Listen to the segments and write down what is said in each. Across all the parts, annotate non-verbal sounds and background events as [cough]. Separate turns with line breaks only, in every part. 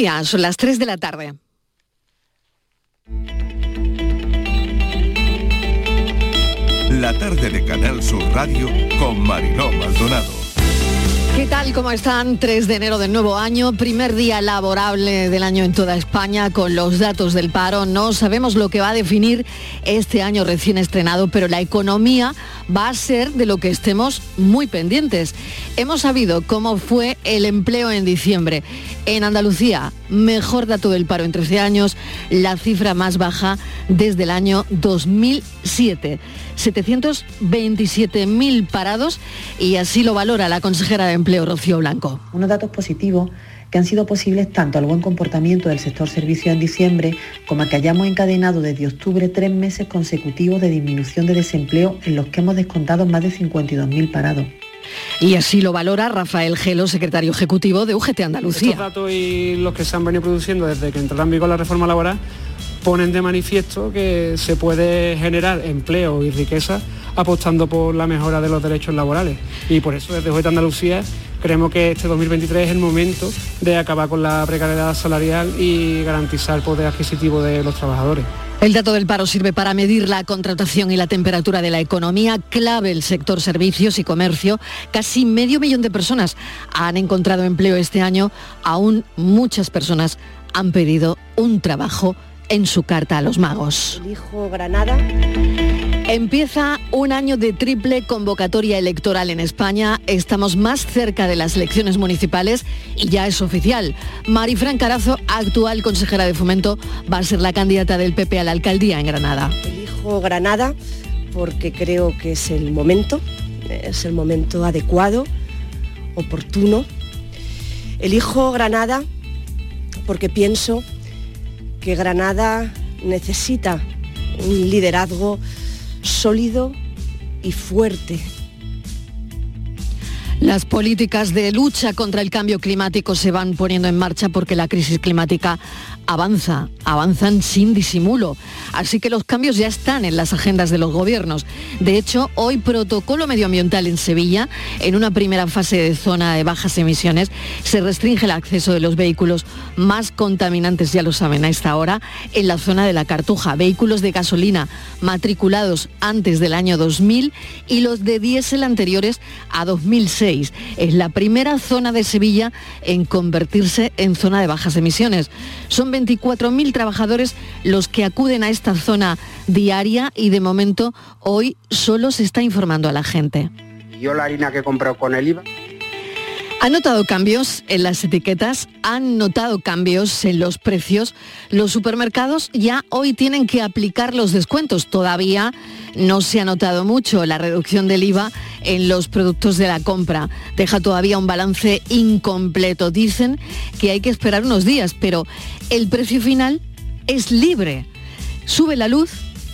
Son las 3 de la tarde.
La tarde de Canal Sur Radio con Mariló Maldonado.
¿Qué tal? ¿Cómo están? 3 de enero del nuevo año, primer día laborable del año en toda España con los datos del paro. No sabemos lo que va a definir este año recién estrenado, pero la economía va a ser de lo que estemos muy pendientes. Hemos sabido cómo fue el empleo en diciembre. En Andalucía, mejor dato del paro en 13 años, la cifra más baja desde el año 2007. 727.000 parados y así lo valora la consejera de Empleo, Rocío Blanco.
Unos datos positivos que han sido posibles tanto al buen comportamiento del sector servicios en diciembre como a que hayamos encadenado desde octubre tres meses consecutivos de disminución de desempleo en los que hemos descontado más de 52.000 parados.
Y así lo valora Rafael Gelo, secretario ejecutivo de UGT Andalucía.
Estos datos y los que se han venido produciendo desde que entró en vigor la reforma laboral ponen de manifiesto que se puede generar empleo y riqueza apostando por la mejora de los derechos laborales. Y por eso desde UGT Andalucía creemos que este 2023 es el momento de acabar con la precariedad salarial y garantizar el poder adquisitivo de los trabajadores.
El dato del paro sirve para medir la contratación y la temperatura de la economía, clave el sector servicios y comercio. Casi medio millón de personas han encontrado empleo este año. Aún muchas personas han pedido un trabajo en su carta a los magos.
Dijo Granada.
Empieza un año de triple convocatoria electoral en España. Estamos más cerca de las elecciones municipales y ya es oficial. Marifran Carazo, actual consejera de Fomento, va a ser la candidata del PP a la alcaldía en Granada.
Elijo Granada porque creo que es el momento, es el momento adecuado, oportuno. Elijo Granada porque pienso que Granada necesita un liderazgo sólido y fuerte.
Las políticas de lucha contra el cambio climático se van poniendo en marcha porque la crisis climática avanza, avanzan sin disimulo. Así que los cambios ya están en las agendas de los gobiernos. De hecho, hoy protocolo medioambiental en Sevilla, en una primera fase de zona de bajas emisiones, se restringe el acceso de los vehículos más contaminantes, ya lo saben a esta hora, en la zona de la Cartuja. Vehículos de gasolina matriculados antes del año 2000 y los de diésel anteriores a 2006. Es la primera zona de Sevilla en convertirse en zona de bajas emisiones. Son 24.000 trabajadores los que acuden a esta zona diaria y de momento hoy solo se está informando a la gente.
Yo la harina que he comprado con el IVA
¿Han notado cambios en las etiquetas? ¿Han notado cambios en los precios? Los supermercados ya hoy tienen que aplicar los descuentos. Todavía no se ha notado mucho la reducción del IVA en los productos de la compra. Deja todavía un balance incompleto. Dicen que hay que esperar unos días, pero el precio final es libre. Sube la luz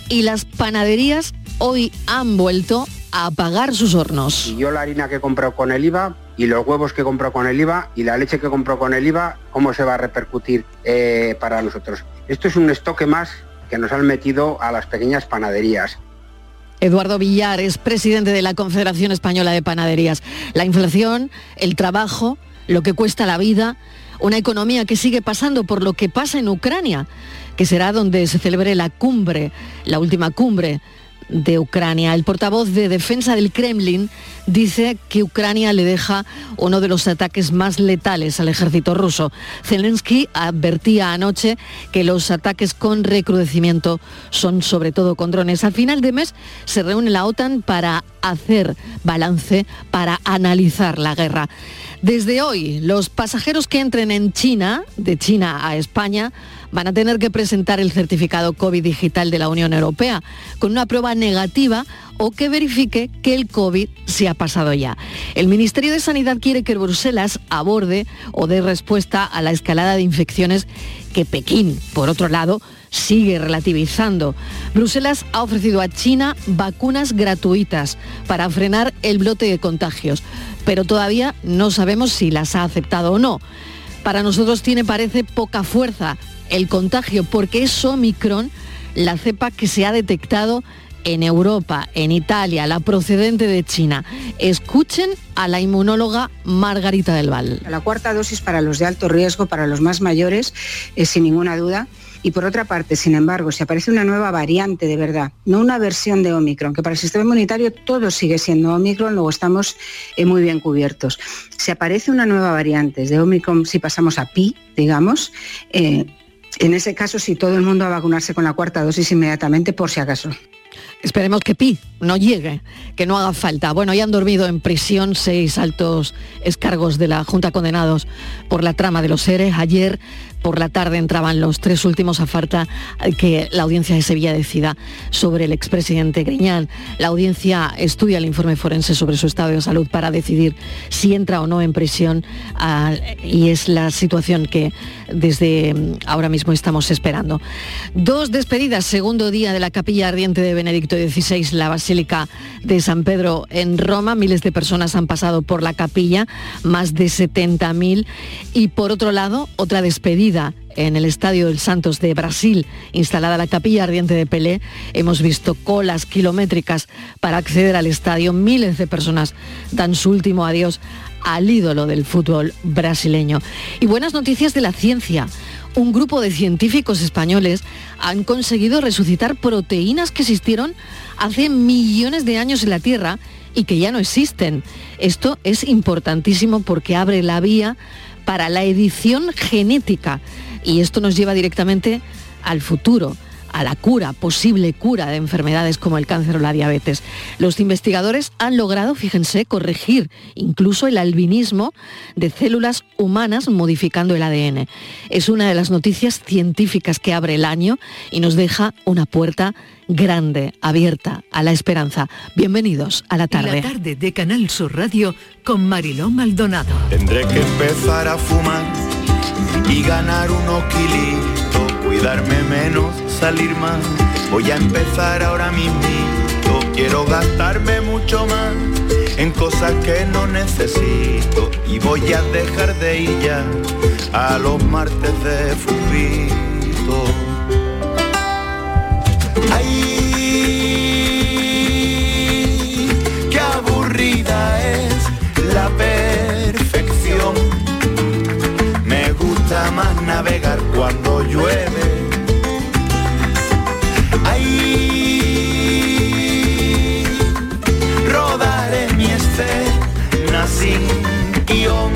y las panaderías hoy han vuelto a apagar sus hornos.
Y yo la harina que he comprado con el IVA y los huevos que compro con el IVA y la leche que compro con el IVA, ¿cómo se va a repercutir eh, para nosotros? Esto es un estoque más que nos han metido a las pequeñas panaderías.
Eduardo Villar es presidente de la Confederación Española de Panaderías. La inflación, el trabajo, lo que cuesta la vida, una economía que sigue pasando por lo que pasa en Ucrania, que será donde se celebre la cumbre, la última cumbre de Ucrania. El portavoz de defensa del Kremlin dice que Ucrania le deja uno de los ataques más letales al ejército ruso. Zelensky advertía anoche que los ataques con recrudecimiento son sobre todo con drones. Al final de mes se reúne la OTAN para hacer balance, para analizar la guerra. Desde hoy, los pasajeros que entren en China, de China a España, van a tener que presentar el certificado COVID digital de la Unión Europea con una prueba negativa o que verifique que el COVID se ha pasado ya. El Ministerio de Sanidad quiere que Bruselas aborde o dé respuesta a la escalada de infecciones que Pekín, por otro lado, sigue relativizando. Bruselas ha ofrecido a China vacunas gratuitas para frenar el brote de contagios, pero todavía no sabemos si las ha aceptado o no. Para nosotros tiene, parece, poca fuerza el contagio porque es Omicron la cepa que se ha detectado en Europa, en Italia, la procedente de China. Escuchen a la inmunóloga Margarita del Val.
La cuarta dosis para los de alto riesgo, para los más mayores, es sin ninguna duda. Y por otra parte, sin embargo, si aparece una nueva variante de verdad, no una versión de Omicron, que para el sistema inmunitario todo sigue siendo Omicron, luego estamos eh, muy bien cubiertos. Si aparece una nueva variante de Omicron, si pasamos a Pi, digamos, eh, en ese caso, si todo el mundo va a vacunarse con la cuarta dosis inmediatamente, por si acaso.
Esperemos que Pi no llegue, que no haga falta. Bueno, ya han dormido en prisión seis altos escargos de la Junta condenados por la trama de los seres. Ayer por la tarde entraban los tres últimos a falta que la audiencia de Sevilla decida sobre el expresidente Griñán. La audiencia estudia el informe forense sobre su estado de salud para decidir si entra o no en prisión y es la situación que desde mm, ahora mismo estamos esperando. Dos despedidas, segundo día de la capilla ardiente de Benedicto XVI, la Basílica de San Pedro en Roma. Miles de personas han pasado por la capilla, más de 70.000. Y por otro lado, otra despedida en el Estadio del Santos de Brasil, instalada la capilla ardiente de Pelé, hemos visto colas kilométricas para acceder al estadio. Miles de personas dan su último adiós al ídolo del fútbol brasileño. Y buenas noticias de la ciencia. Un grupo de científicos españoles han conseguido resucitar proteínas que existieron hace millones de años en la Tierra y que ya no existen. Esto es importantísimo porque abre la vía para la edición genética. Y esto nos lleva directamente al futuro a la cura, posible cura de enfermedades como el cáncer o la diabetes. Los investigadores han logrado, fíjense, corregir incluso el albinismo de células humanas modificando el ADN. Es una de las noticias científicas que abre el año y nos deja una puerta grande, abierta a la esperanza. Bienvenidos a la tarde.
La tarde de Canal Sur Radio con Mariló Maldonado.
Tendré que empezar a fumar y ganar unos kilitos, cuidarme menos, salir más. Voy a empezar ahora mismo. Quiero gastarme mucho más en cosas que no necesito y voy a dejar de ir ya a los martes de fubito. Más navegar cuando llueve. Ay, rodaré mi escena sin guion.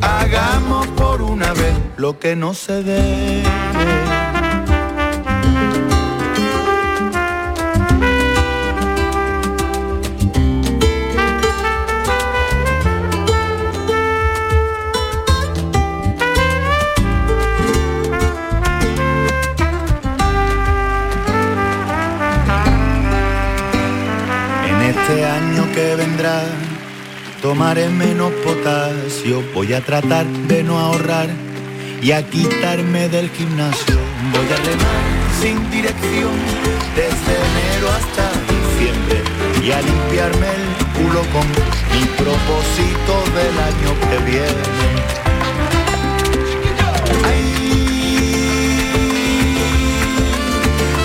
Hagamos por una vez lo que no se debe. Tomaré menos potasio, voy a tratar de no ahorrar y a quitarme del gimnasio. Voy a remar sin dirección desde enero hasta diciembre y a limpiarme el culo con mi propósito del año que viene. Ay,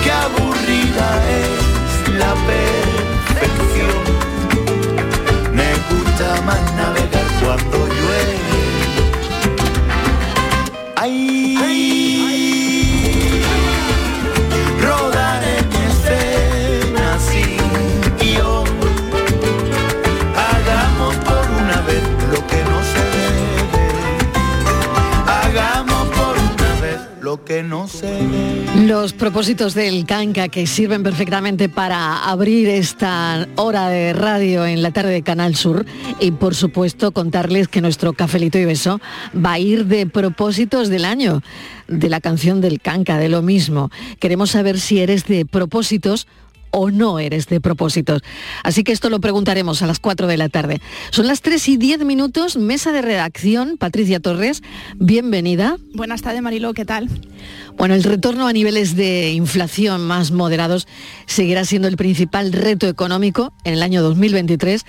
qué aburrida es la perfección. Navegar no se.
Los propósitos del canca que sirven perfectamente para abrir esta hora de radio en la tarde de Canal Sur y por supuesto contarles que nuestro cafelito y beso va a ir de propósitos del año, de la canción del canca, de lo mismo. Queremos saber si eres de propósitos o no eres de propósitos. Así que esto lo preguntaremos a las 4 de la tarde. Son las 3 y 10 minutos, mesa de redacción, Patricia Torres, bienvenida.
Buenas tardes, Mariló, ¿qué tal?
Bueno, el retorno a niveles de inflación más moderados seguirá siendo el principal reto económico en el año 2023,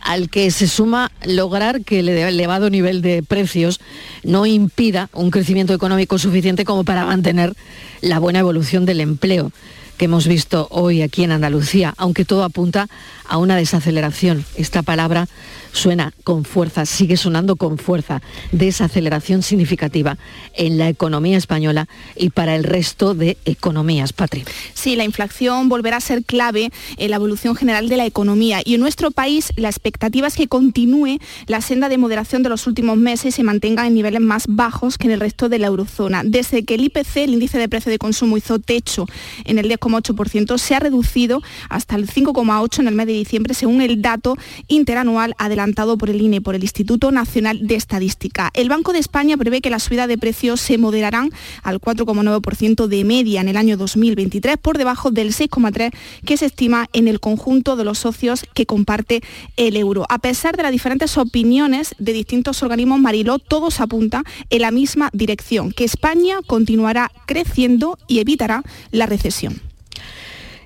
al que se suma lograr que el elevado nivel de precios no impida un crecimiento económico suficiente como para mantener la buena evolución del empleo que hemos visto hoy aquí en Andalucía, aunque todo apunta a una desaceleración. Esta palabra suena con fuerza, sigue sonando con fuerza, desaceleración significativa en la economía española y para el resto de economías. Patri.
Sí, la inflación volverá a ser clave en la evolución general de la economía y en nuestro país la expectativa es que continúe la senda de moderación de los últimos meses y se mantenga en niveles más bajos que en el resto de la eurozona. Desde que el IPC, el índice de precio de consumo, hizo techo en el 10,8%, se ha reducido hasta el 5,8% en el mes de diciembre, según el dato interanual adelantado por el INE, por el Instituto Nacional de Estadística. El Banco de España prevé que la subida de precios se moderarán al 4,9% de media en el año 2023, por debajo del 6,3% que se estima en el conjunto de los socios que comparte el euro. A pesar de las diferentes opiniones de distintos organismos, Mariló, todos apunta en la misma dirección, que España continuará creciendo y evitará la recesión.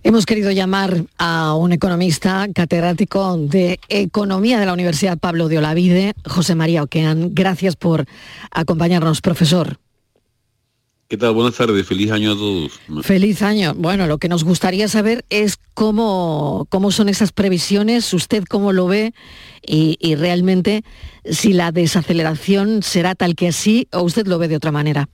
Hemos querido llamar a un economista catedrático de Economía de la Universidad Pablo de Olavide, José María Oquean. Gracias por acompañarnos, profesor.
¿Qué tal? Buenas tardes, feliz año a todos.
Feliz año. Bueno, lo que nos gustaría saber es cómo, cómo son esas previsiones, usted cómo lo ve y, y realmente si la desaceleración será tal que así o usted lo ve de otra manera.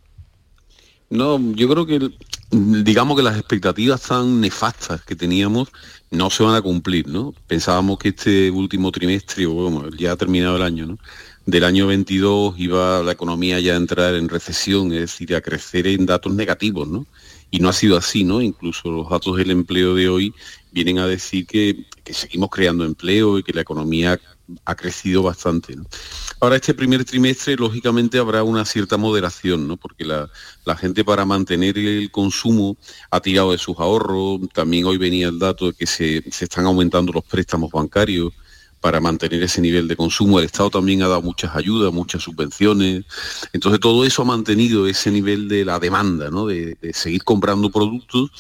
No, yo creo que digamos que las expectativas tan nefastas que teníamos no se van a cumplir, ¿no? Pensábamos que este último trimestre, bueno, ya ha terminado el año, ¿no? Del año 22 iba la economía ya a entrar en recesión, es decir, a crecer en datos negativos, ¿no? Y no ha sido así, ¿no? Incluso los datos del empleo de hoy vienen a decir que, seguimos creando empleo y que la economía ha crecido bastante. Ahora, este primer trimestre, lógicamente, habrá una cierta moderación, ¿no? porque la, la, gente para mantener el consumo ha tirado de sus ahorros. También hoy venía el dato de que se, se están aumentando los préstamos bancarios para mantener ese nivel de consumo. El Estado también ha dado muchas ayudas, muchas subvenciones. Entonces todo eso ha mantenido ese nivel de la demanda, ¿no? de, de, seguir comprando productos,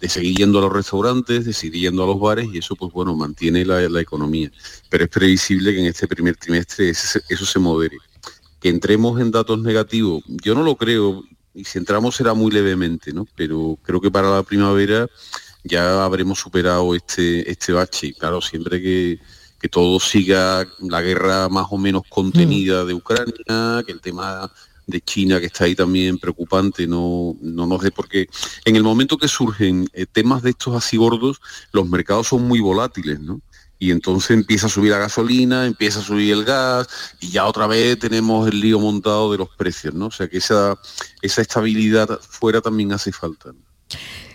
de seguir yendo a los restaurantes, de seguir yendo a los bares y eso pues bueno, mantiene la, economía. Pero es previsible que en este primer trimestre ese, eso se modere. Que entremos en datos negativos, yo no lo creo, y si entramos será muy levemente, ¿no? pero creo que para la primavera ya habremos superado este, este bache. Claro, siempre que que todo siga la guerra más o menos contenida de Ucrania, que el tema de China que está ahí también preocupante, no, no nos dé, porque en el momento que surgen eh, temas de estos así gordos, los mercados son muy volátiles, ¿no? Y entonces empieza a subir la gasolina, empieza a subir el gas y ya otra vez tenemos el lío montado de los precios, ¿no? O sea que esa, esa estabilidad fuera también hace falta. ¿no?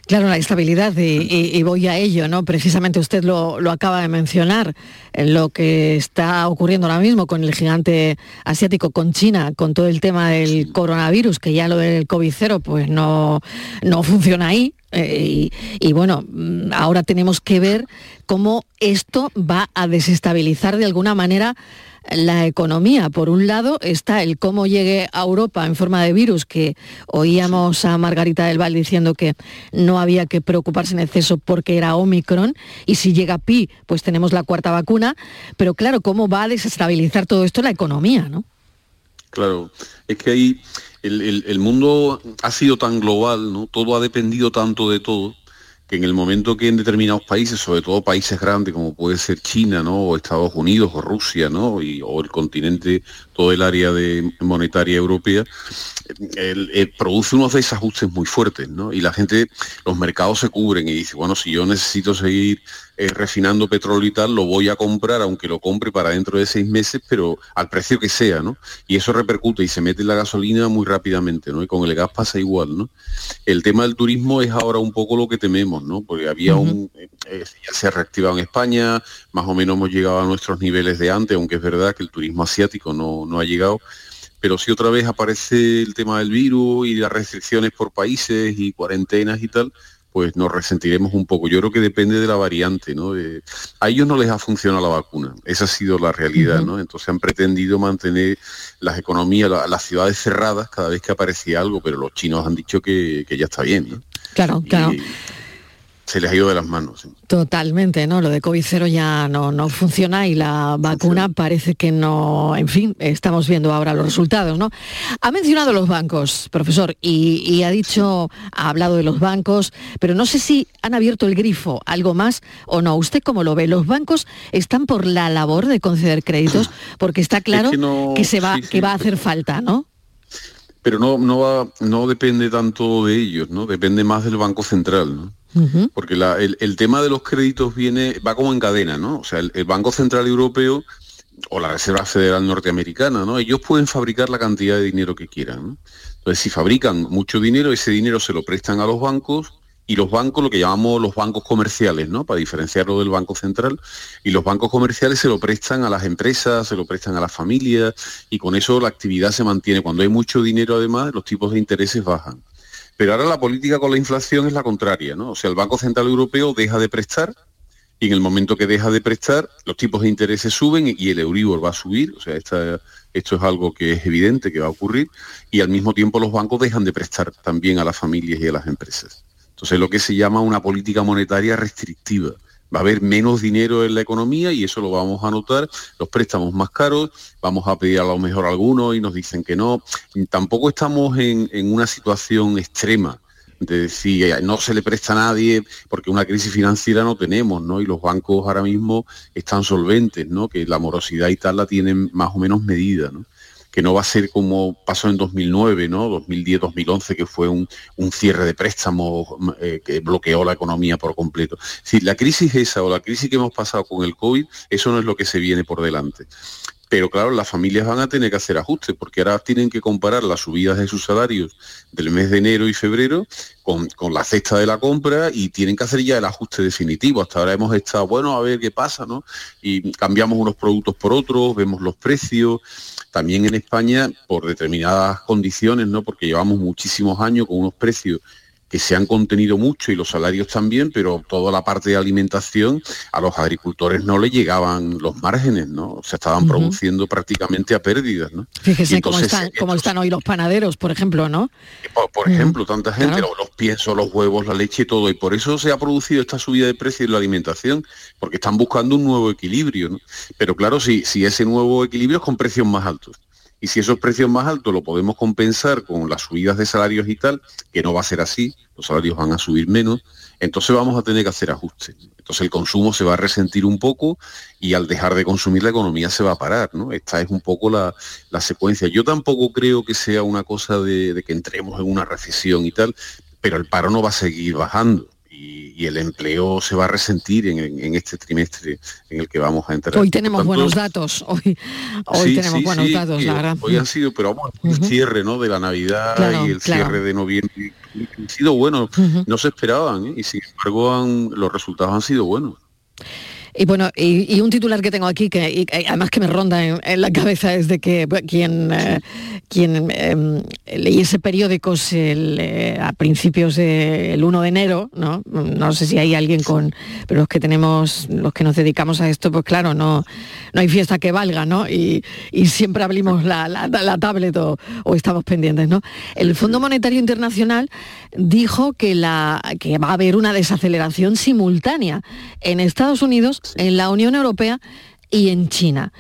Claro, la estabilidad y, y, y, voy a ello, ¿no? Precisamente usted lo, lo, acaba de mencionar, lo que está ocurriendo ahora mismo con el gigante asiático, con China, con todo el tema del coronavirus, que ya lo del COVID-0 pues no, no funciona ahí. Eh, y, y bueno, mm, ahora tenemos que ver cómo esto va a desestabilizar de alguna manera la economía. Por un lado está el cómo llegue a Europa en forma de virus, que oíamos a Margarita del Val diciendo que no había que preocuparse en exceso porque era Omicron, y si llega Pi, pues tenemos la cuarta vacuna, pero claro, ¿cómo va a desestabilizar todo esto la economía, no?
Claro, es que ahí el, el, el mundo ha sido tan global, ¿no? Todo ha dependido tanto de todo, que en el momento que en determinados países, sobre todo países grandes como puede ser China, ¿no? o Estados Unidos o Rusia, ¿no? y, o el continente, todo el área de monetaria europea, el, el, produce unos desajustes muy fuertes, ¿no? Y la gente, los mercados se cubren y dice, bueno, si yo necesito seguir eh, refinando petróleo y tal, lo voy a comprar, aunque lo compre para dentro de seis meses, pero al precio que sea, ¿no? Y eso repercute y se mete en la gasolina muy rápidamente, ¿no? Y con el gas pasa igual, ¿no? El tema del turismo es ahora un poco lo que tememos, ¿no? Porque había uh -huh. un, eh, ya se ha reactivado en España, más o menos hemos llegado a nuestros niveles de antes, aunque es verdad que el turismo asiático no, no ha llegado, pero si otra vez aparece el tema del virus y las restricciones por países y cuarentenas y tal, pues nos resentiremos un poco. Yo creo que depende de la variante, ¿no? A ellos no les ha funcionado la vacuna, esa ha sido la realidad. ¿no? Entonces han pretendido mantener las economías, la, las ciudades cerradas cada vez que aparecía algo, pero los chinos han dicho que, que ya está bien, ¿no?
Claro, claro.
Y, se les ha ido de las manos.
Totalmente, ¿no? Lo de COVID-0 ya no, no funciona y la vacuna parece que no, en fin, estamos viendo ahora los resultados, ¿no? Ha mencionado los bancos, profesor, y, ha dicho, ha hablado de los bancos, pero no sé si han abierto el grifo, algo más o no. ¿Usted cómo lo ve? ¿Los bancos están por la labor de conceder créditos? Porque está claro que, se va, que va a hacer falta, ¿no?
Pero no, no, va, no depende tanto de ellos, ¿no? Depende más del Banco Central, ¿no? Porque el, tema de los créditos viene, va como en cadena, ¿no? O sea, el, Banco Central Europeo o la Reserva Federal Norteamericana, ¿no? Ellos pueden fabricar la cantidad de dinero que quieran. Entonces, si fabrican mucho dinero, ese dinero se lo prestan a los bancos y los bancos, lo que llamamos los bancos comerciales, ¿no? Para diferenciarlo del Banco Central, y los bancos comerciales se lo prestan a las empresas, se lo prestan a las familias, y con eso la actividad se mantiene. Cuando hay mucho dinero, además, los tipos de intereses bajan. Pero ahora la política con la inflación es la contraria, ¿no? O sea, el Banco Central Europeo deja de prestar y en el momento que deja de prestar, los tipos de intereses suben y el Euribor va a subir, o sea, esto es algo que es evidente que va a ocurrir, y al mismo tiempo los bancos dejan de prestar también a las familias y a las empresas. Entonces, lo que se llama una política monetaria restrictiva va a haber menos dinero en la economía y eso lo vamos a notar, los préstamos más caros, vamos a pedir a lo mejor algunos y nos dicen que no. Tampoco estamos en, una situación extrema de decir no se le presta a nadie porque una crisis financiera no tenemos, ¿no? Y los bancos ahora mismo están solventes, ¿no? Que la morosidad y tal la tienen más o menos medida, ¿no? Que no va a ser como pasó en 2009, ¿no? 2010-2011, que fue un, cierre de préstamos eh, que bloqueó la economía por completo. Si la crisis esa o la crisis que hemos pasado con el COVID, eso no es lo que se viene por delante. Pero claro, las familias van a tener que hacer ajustes porque ahora tienen que comparar las subidas de sus salarios del mes de enero y febrero con, la cesta de la compra y tienen que hacer ya el ajuste definitivo. Hasta ahora hemos estado, bueno, a ver qué pasa, ¿no? Y cambiamos unos productos por otros, vemos los precios. También en España, por determinadas condiciones, ¿no? Porque llevamos muchísimos años con unos precios que se han contenido mucho y los salarios también, pero toda la parte de alimentación a los agricultores no le llegaban los márgenes, ¿no? Se estaban produciendo prácticamente a pérdidas, ¿no?
Fíjese cómo, están, cómo están hoy los panaderos, por ejemplo, ¿no?
Por, ejemplo, tanta gente, los piensos, los huevos, la leche y todo, y por eso se ha producido esta subida de precios en la alimentación, porque están buscando un nuevo equilibrio, ¿no? Pero claro, si, si ese nuevo equilibrio es con precios más altos. Y si esos precios más altos lo podemos compensar con las subidas de salarios y tal, que no va a ser así, los salarios van a subir menos, entonces vamos a tener que hacer ajustes. Entonces el consumo se va a resentir un poco y al dejar de consumir la economía se va a parar, ¿no? Esta es un poco la, secuencia. Yo tampoco creo que sea una cosa de que entremos en una recesión y tal, pero el paro no va a seguir bajando y, el empleo se va a resentir en, este trimestre en el que vamos a entrar.
Hoy tenemos buenos datos, hoy, hoy tenemos buenos datos, la verdad.
Hoy han sido, pero vamos, el cierre ¿no? de la Navidad y el cierre de noviembre han sido buenos, no se esperaban ¿eh? y sin embargo los resultados han sido buenos.
Y bueno, y, un titular que tengo aquí, que además que me ronda en, la cabeza, es de que quien, eh, quien em, leyese periódicos eh, a principios del 1 de enero, ¿no? no sé si hay alguien con, pero los que tenemos, los que nos dedicamos a esto, pues claro, no, no hay fiesta que valga, ¿no? Y, siempre abrimos la, la, tablet o, estamos pendientes, ¿no? El Fondo Monetario Internacional dijo que, la, que va a haber una desaceleración simultánea en Estados Unidos en la Unión Europea y en China.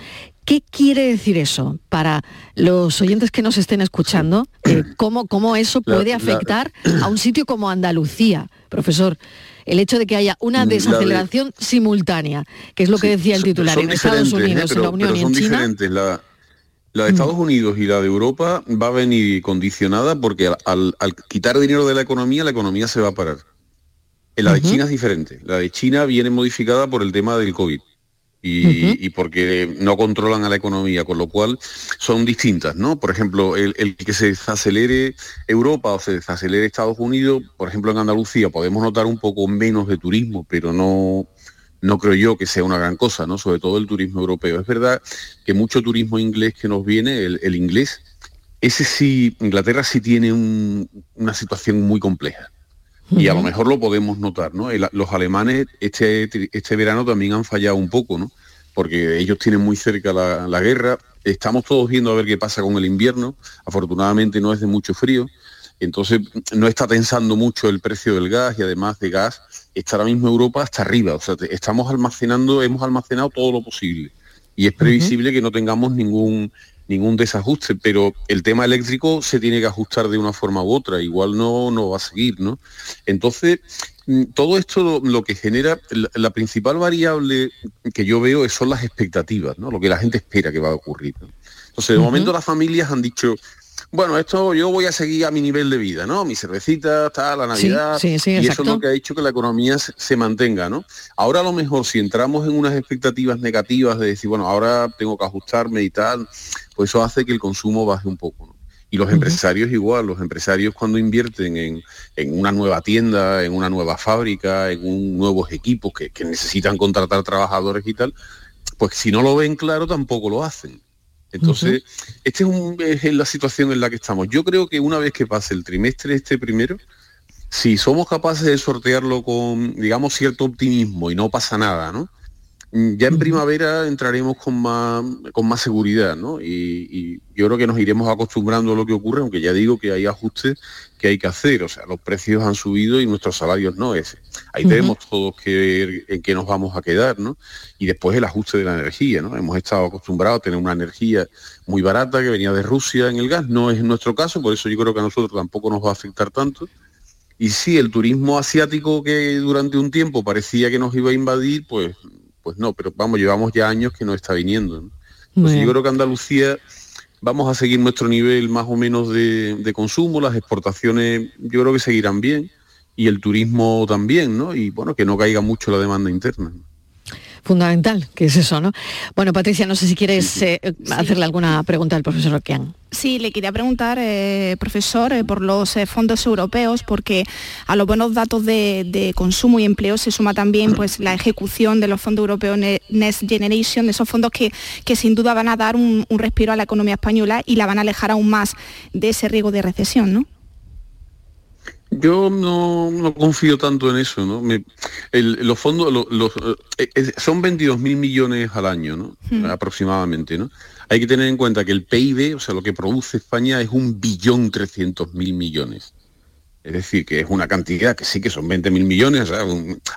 ¿Qué quiere decir eso para los oyentes que nos estén escuchando? Eh, ¿cómo, ¿cómo, eso puede afectar a un sitio como Andalucía, profesor? El hecho de que haya una desaceleración simultánea, que es lo que decía el titular, en Estados Unidos,
en
la Unión y en China. Diferentes.
La, la de mm. Estados Unidos y la de Europa va a venir condicionada porque al, quitar dinero de la economía, la economía se va a parar. La de China es diferente. La de China viene modificada por el tema del COVID. Y, porque no controlan a la economía, con lo cual son distintas, ¿no? Por ejemplo, el, que se desacelere Europa o se desacelere Estados Unidos, por ejemplo en Andalucía podemos notar un poco menos de turismo, pero no, no creo yo que sea una gran cosa, ¿no? Sobre todo el turismo europeo. Es verdad que mucho turismo inglés que nos viene, el, inglés, ese sí, Inglaterra sí tiene una situación muy compleja y a lo mejor lo podemos notar, ¿no? los alemanes este, este verano también han fallado un poco, ¿no? Porque ellos tienen muy cerca la, la, guerra. Estamos todos viendo a ver qué pasa con el invierno. Afortunadamente no es de mucho frío, Entonces no está tensando mucho el precio del gas y además de gas está ahora mismo Europa hasta arriba. O sea, estamos almacenando, hemos almacenado todo lo posible. Y es previsible que no tengamos ningún ningún desajuste, pero el tema eléctrico se tiene que ajustar de una forma u otra, igual no, no va a seguir, ¿no? Entonces, mm, todo esto lo, que genera, la, principal variable que yo veo son las expectativas, ¿no? Lo que la gente espera que va a ocurrir. Entonces, de momento las familias han dicho, bueno, esto yo voy a seguir a mi nivel de vida, ¿no? Mi cervecita, tal, la Navidad. y eso es lo que ha hecho que la economía se, mantenga, ¿no? Ahora a lo mejor si entramos en unas expectativas negativas de decir, bueno, ahora tengo que ajustarme y tal, pues eso hace que el consumo baje un poco. ¿no? Y los empresarios igual, los empresarios cuando invierten en, una nueva tienda, en una nueva fábrica, en un, nuevos equipos que, que necesitan contratar trabajadores y tal, pues si no lo ven claro tampoco lo hacen. Entonces, esta es, la situación en la que estamos. Yo creo que una vez que pase el trimestre este primero, si somos capaces de sortearlo con, digamos, cierto optimismo y no pasa nada, ¿no? Ya en primavera entraremos con más, con más seguridad, ¿no? Y, yo creo que nos iremos acostumbrando a lo que ocurre, aunque ya digo que hay ajustes que hay que hacer. O sea, los precios han subido y nuestros salarios no. Es, ahí tenemos todos que ver en qué nos vamos a quedar, ¿no? Y después el ajuste de la energía, ¿no? Hemos estado acostumbrados a tener una energía muy barata que venía de Rusia en el gas. No es nuestro caso, por eso yo creo que a nosotros tampoco nos va a afectar tanto. Y sí, el turismo asiático que durante un tiempo parecía que nos iba a invadir, pues pues no, pero vamos, llevamos ya años que no está viniendo. Pues yo creo que Andalucía vamos a seguir nuestro nivel más o menos de, consumo, las exportaciones yo creo que seguirán bien y el turismo también, ¿no? Y bueno, que no caiga mucho la demanda interna
fundamental, que es eso, ¿no? Bueno, Patricia, no sé si quieres eh, hacerle alguna pregunta al profesor Oquean.
Sí, le quería preguntar, eh, profesor, eh, por los fondos europeos, porque a los buenos datos de, consumo y empleo se suma también [clears throat] pues, la ejecución de los fondos europeos Next Generation, de esos fondos que, que sin duda van a dar un, un respiro a la economía española y la van a alejar aún más de ese riesgo de recesión, ¿no?
Yo no, confío tanto en eso, ¿no? los fondos los, eh, son 22 mil millones al año, ¿no? Hmm. Aproximadamente, ¿no? Hay que tener en cuenta que el PIB, o sea, lo que produce España es un billón 300 mil millones. Es decir, que es una cantidad que sí que son 20 mil millones,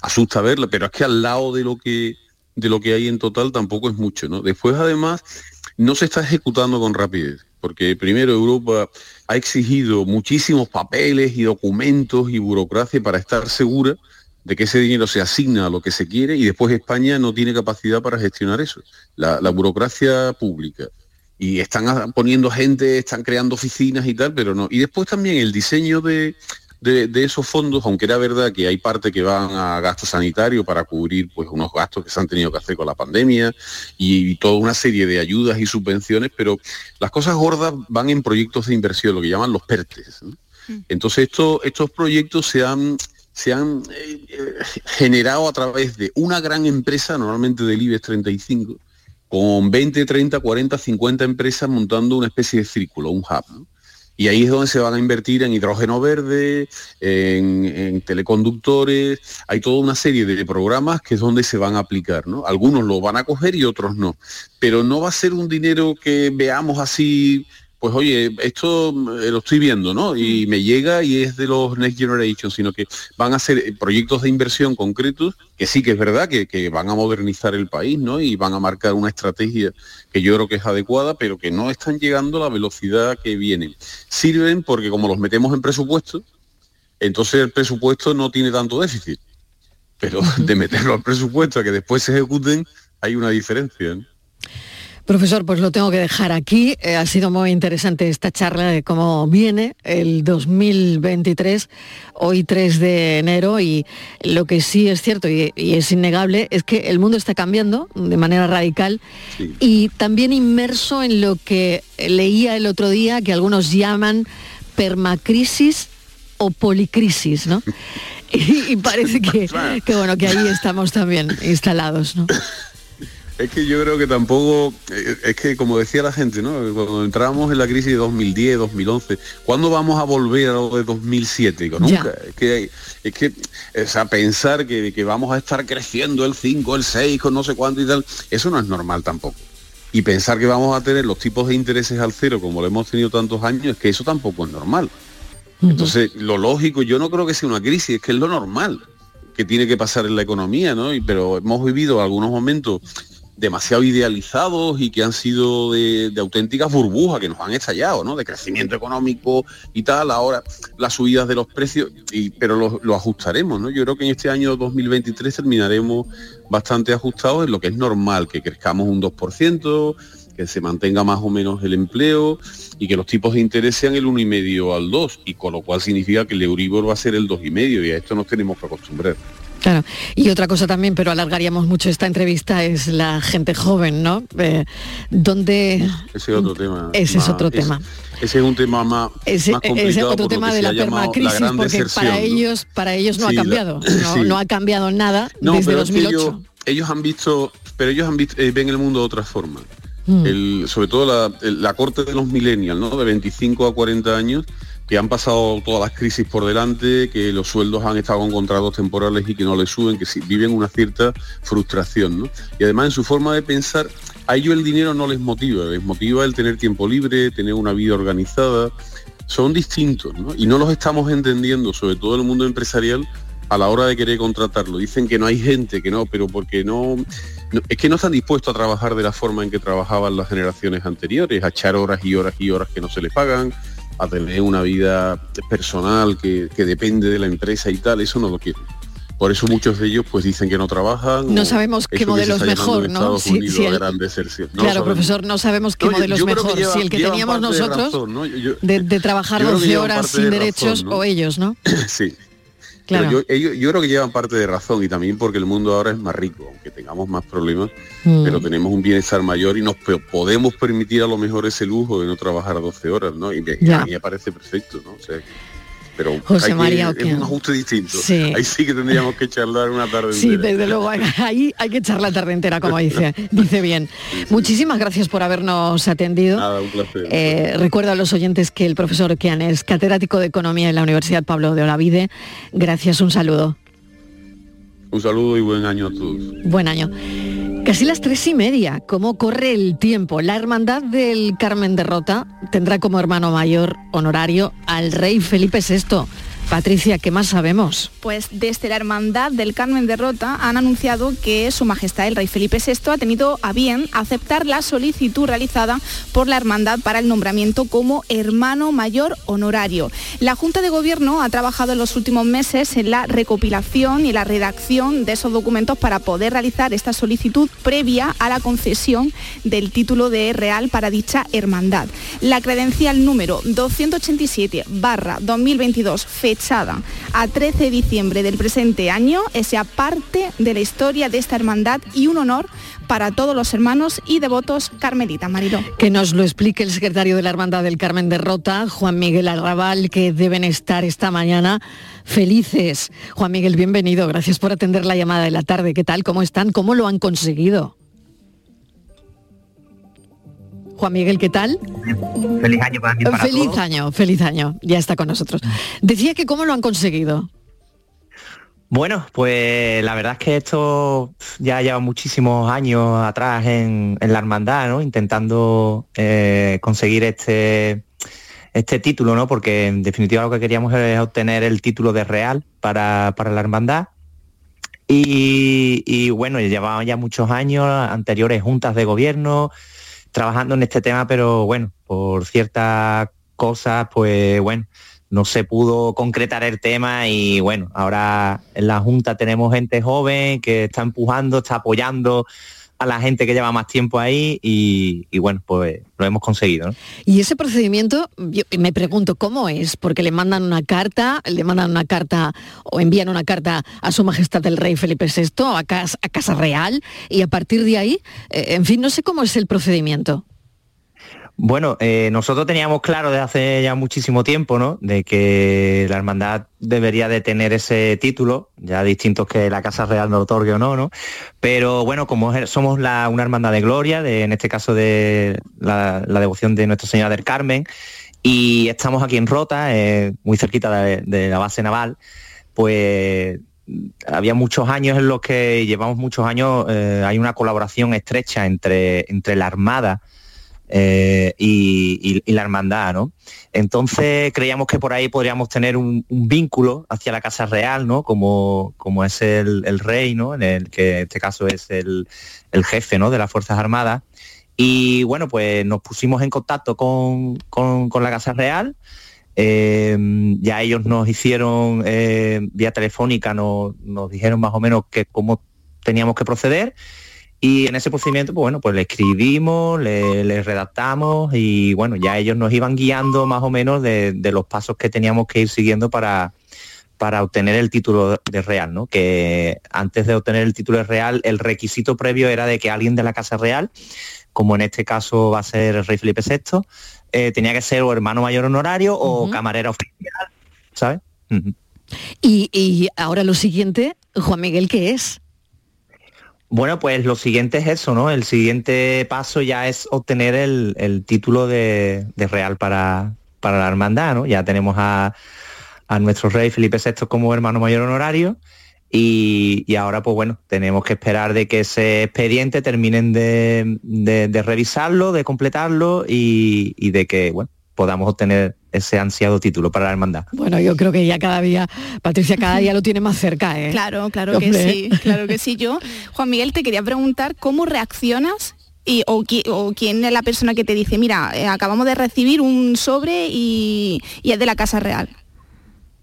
asusta verlo, pero es que al lado de lo que de lo que hay en total tampoco es mucho, ¿no? Después, además, no se está ejecutando con rapidez porque primero Europa ha exigido muchísimos papeles y documentos y burocracia para estar segura de que ese dinero se asigna a lo que se quiere y después España no tiene capacidad para gestionar eso, la, burocracia pública. Y están poniendo gente, están creando oficinas y tal, pero no. Y después también el diseño de, de, esos fondos, aunque era verdad que hay parte que van a gasto sanitario para cubrir pues unos gastos que se han tenido que hacer con la pandemia y, toda una serie de ayudas y subvenciones, pero las cosas gordas van en proyectos de inversión, lo que llaman los PERTES. Mm. Entonces estos proyectos se han, se han eh, eh, generado a través de una gran empresa, normalmente del IBEX 35, con 20, 30, 40, 50 empresas montando una especie de círculo, un hub. Y ahí es donde se van a invertir en hidrógeno verde, en, teleconductores, hay toda una serie de programas que es donde se van a aplicar, ¿no? Algunos lo van a coger y otros no. Pero no va a ser un dinero que veamos así pues oye, esto eh, lo estoy viendo, ¿no? Y mm. me llega y es de los Next Generation, sino que van a ser eh, proyectos de inversión concretos, que sí que es verdad que, van a modernizar el país, ¿no? Y van a marcar una estrategia que yo creo que es adecuada, pero que no están llegando a la velocidad que vienen. Sirven porque como los metemos en presupuesto, entonces el presupuesto no tiene tanto déficit. Pero de meterlo al presupuesto a que después se ejecuten, hay una diferencia.
Profesor, pues lo tengo que dejar aquí. Eh, ha sido muy interesante esta charla de cómo viene el 2023, hoy 3 de enero, y lo que sí es cierto y, es innegable es que el mundo está cambiando de manera radical y también inmerso en lo que leía el otro día, que algunos llaman permacrisis o policrisis, ¿no? [laughs] y, parece que, [laughs] que, bueno, que ahí estamos también instalados, ¿no? [laughs]
Es que yo creo que tampoco, eh, es que como decía la gente, ¿no? Cuando entramos en la crisis de 2010, 2011, ¿cuándo vamos a volver a lo de 2007? Digo, nunca. Es que, es que, o sea, pensar que, que vamos a estar creciendo el 5, el 6, con no sé cuánto y tal, eso no es normal tampoco. Y pensar que vamos a tener los tipos de intereses al cero como lo hemos tenido tantos años, es que eso tampoco es normal. Entonces, lo lógico, yo no creo que sea una crisis, es que es lo normal que tiene que pasar en la economía, ¿no? Y, pero hemos vivido algunos momentos demasiado idealizados y que han sido de, auténticas burbujas que nos han estallado, ¿no? De crecimiento económico y tal, ahora las subidas de los precios, y, pero lo, ajustaremos, ¿no? Yo creo que en este año 2023 terminaremos bastante ajustados en lo que es normal, que crezcamos un 2%, que se mantenga más o menos el empleo y que los tipos de interés sean el 1,5 al 2, y con lo cual significa que el Euribor va a ser el 2,5 y a esto nos tenemos que acostumbrar.
Claro. Y otra cosa también, pero alargaríamos mucho esta entrevista, es la gente joven, ¿no? Eh, donde...
Ese es otro tema.
Ese es otro tema.
Ese es un tema más, ese, complicado. Ese es
otro tema de la permacrisis, porque para ellos, para ellos no ha cambiado. [laughs] no, ha cambiado nada desde 2008.
Ellos, han visto, pero ellos han visto, eh, ven el mundo de otra forma. Mm. sobre todo la, la, corte de los millennials, ¿no? De 25 a 40 años, que han pasado todas las crisis por delante, que los sueldos han estado con contratos temporales y que no les suben, que viven una cierta frustración. Y además en su forma de pensar, a ellos el dinero no les motiva, les motiva el tener tiempo libre, tener una vida organizada. Son distintos y no los estamos entendiendo, sobre todo en el mundo empresarial, a la hora de querer contratarlo. Dicen que no hay gente, que no, pero porque no, es que no están dispuestos a trabajar de la forma en que trabajaban las generaciones anteriores, a echar horas y horas y horas que no se les pagan, a tener una vida personal que, depende de la empresa y tal, eso no lo quieren. Por eso muchos de ellos pues dicen que no trabajan.
No sabemos qué modelo es mejor, ¿no? claro, profesor, no sabemos qué modelo es mejor. si el que teníamos nosotros de, trabajar 12 horas sin derechos o ellos, ¿no? [clears throat]
sí, yo, creo que llevan parte de razón y también porque el mundo ahora es más rico, aunque tengamos más problemas, mm. pero tenemos un bienestar mayor y nos podemos permitir a lo mejor ese lujo de no trabajar 12 horas, ¿no? Y a mí me parece perfecto, ¿no? Pero
José María
es un ajuste distinto. Ahí sí que tendríamos que charlar una tarde
sí, entera. Sí, desde luego, ahí hay que echar la tarde entera, como dice, [laughs] dice bien. Muchísimas gracias por habernos atendido.
Nada, un placer.
Eh, recuerdo a los oyentes que el profesor Kian es catedrático de Economía en la Universidad Pablo de Olavide. Gracias, un saludo.
Un saludo y buen año a todos.
Buen año. Casi las tres y media, ¿cómo corre el tiempo? La Hermandad del Carmen Derrota tendrá como hermano mayor honorario al rey Felipe VI Patricia, ¿qué más sabemos?
Pues desde la Hermandad del Carmen de Rota han anunciado que Su Majestad el Rey Felipe VI ha tenido a bien aceptar la solicitud realizada por la Hermandad para el nombramiento como hermano mayor honorario. La Junta de Gobierno ha trabajado en los últimos meses en la recopilación y la redacción de esos documentos para poder realizar esta solicitud previa a la concesión del título de real para dicha hermandad. La credencial número 287 barra 2022 a 13 de diciembre del presente año es ya parte de la historia de esta hermandad y un honor para todos los hermanos y devotos carmelitas, Mariló.
Que nos lo explique el secretario de la Hermandad del Carmen de Rota, Juan Miguel Arrabal, que deben estar esta mañana felices. Juan Miguel, bienvenido. Gracias por atender la llamada de la tarde. ¿Qué tal? ¿Cómo están? ¿Cómo lo han conseguido? Juan Miguel, ¿qué tal?
Feliz año para, para
Feliz año, feliz año. Ya está con nosotros. Decía que cómo lo han conseguido.
Bueno, pues la verdad es que esto ya lleva muchísimos años atrás en, la hermandad, ¿no? Intentando eh, conseguir este, este título, ¿no? Porque en definitiva lo que queríamos es obtener el título de real para, la hermandad. Y, y bueno, llevaban ya muchos años, anteriores juntas de gobierno, trabajando en este tema, pero bueno, por ciertas cosas, pues bueno, no se pudo concretar el tema y bueno, ahora en la Junta tenemos gente joven que está empujando, está apoyando a la gente que lleva más tiempo ahí y, bueno, pues lo hemos conseguido.
Y ese procedimiento, yo me pregunto, ¿cómo es? Porque le mandan una carta, le mandan una carta o envían una carta a su majestad el rey Felipe VI, a Casa, a casa Real, y a partir de ahí, eh, en fin, no sé cómo es el procedimiento.
Bueno, eh, nosotros teníamos claro desde hace ya muchísimo tiempo, ¿no? De que la hermandad debería de tener ese título, ya distintos que la Casa Real no otorgue o no, ¿no? Pero bueno, como somos una hermandad de gloria, en este caso de la, devoción de Nuestra Señora del Carmen, y estamos aquí en Rota, eh, muy cerquita de, la base naval, pues había muchos años en los que llevamos muchos años, eh, hay una colaboración estrecha entre, entre la Armada, eh, y, la hermandad, ¿no? Entonces creíamos que por ahí podríamos tener un, vínculo hacia la Casa Real, ¿no? Como, como es el, rey, ¿no? En el que en este caso es el, jefe, ¿no? De las Fuerzas Armadas. Y bueno, pues nos pusimos en contacto con, la Casa Real. Eh, ya ellos nos hicieron eh, vía telefónica, nos, nos dijeron más o menos que cómo teníamos que proceder y en ese procedimiento, pues bueno, pues le escribimos, le, redactamos y bueno, ya ellos nos iban guiando más o menos de, los pasos que teníamos que ir siguiendo para, para obtener el título de real, ¿no? Que antes de obtener el título de real, el requisito previo era de que alguien de la Casa Real, como en este caso va a ser el rey Felipe VI, eh, tenía que ser o hermano mayor honorario o camarera oficial, ¿sabes?
y, y ahora lo siguiente, Juan Miguel, ¿qué es?
Bueno, pues lo siguiente es eso, ¿no? El siguiente paso ya es obtener el, título de, real para, para, la hermandad, ¿no? Ya tenemos a, nuestro rey Felipe VI como hermano mayor honorario y, ahora, pues bueno, tenemos que esperar de que ese expediente terminen de, revisarlo, de completarlo y, y de que, bueno, podamos obtener ese ansiado título para la hermandad.
Bueno, yo creo que ya cada día, Patricia, cada día lo tiene más cerca, ¿eh?
Claro, claro que sí, claro que sí. Yo, Juan Miguel, te quería preguntar cómo reaccionas y, o, quién es la persona que te dice, mira, eh, acabamos de recibir un sobre y, es de la Casa Real.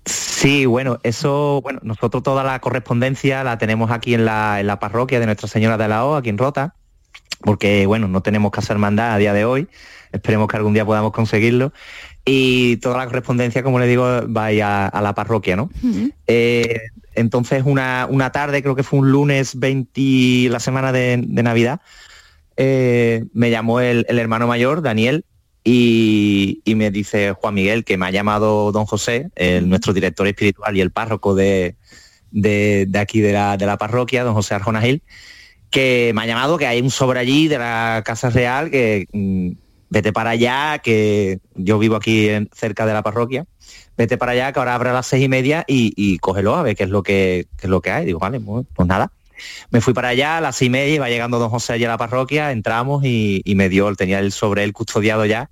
Sí, bueno, eso, bueno, nosotros toda la correspondencia la tenemos aquí en la, en la parroquia de Nuestra Señora de la O, aquí en Rota, porque, bueno, no tenemos casa hermandad a día de hoy, esperemos que algún día podamos conseguirlo. Y toda la correspondencia, como le digo, va a, a la parroquia, ¿no? Eh, entonces, una, tarde, creo que fue un lunes 20, la semana de, Navidad, eh, me llamó el, hermano mayor, Daniel, y, me dice Juan Miguel, que me ha llamado don José, el, nuestro director espiritual y el párroco de, aquí de la, de la, parroquia, don José Arjona Gil, que me ha llamado que hay un sobre allí de la Casa Real que mm, vete para allá, que yo vivo aquí cerca de la parroquia, vete para allá, que ahora abre a las seis y media y, cógelo a ver qué es lo que, es lo que hay. Digo, vale, pues, nada. Me fui para allá a las seis y media, iba llegando don José allí a la parroquia, entramos y, me dio, tenía el sobre el custodiado ya,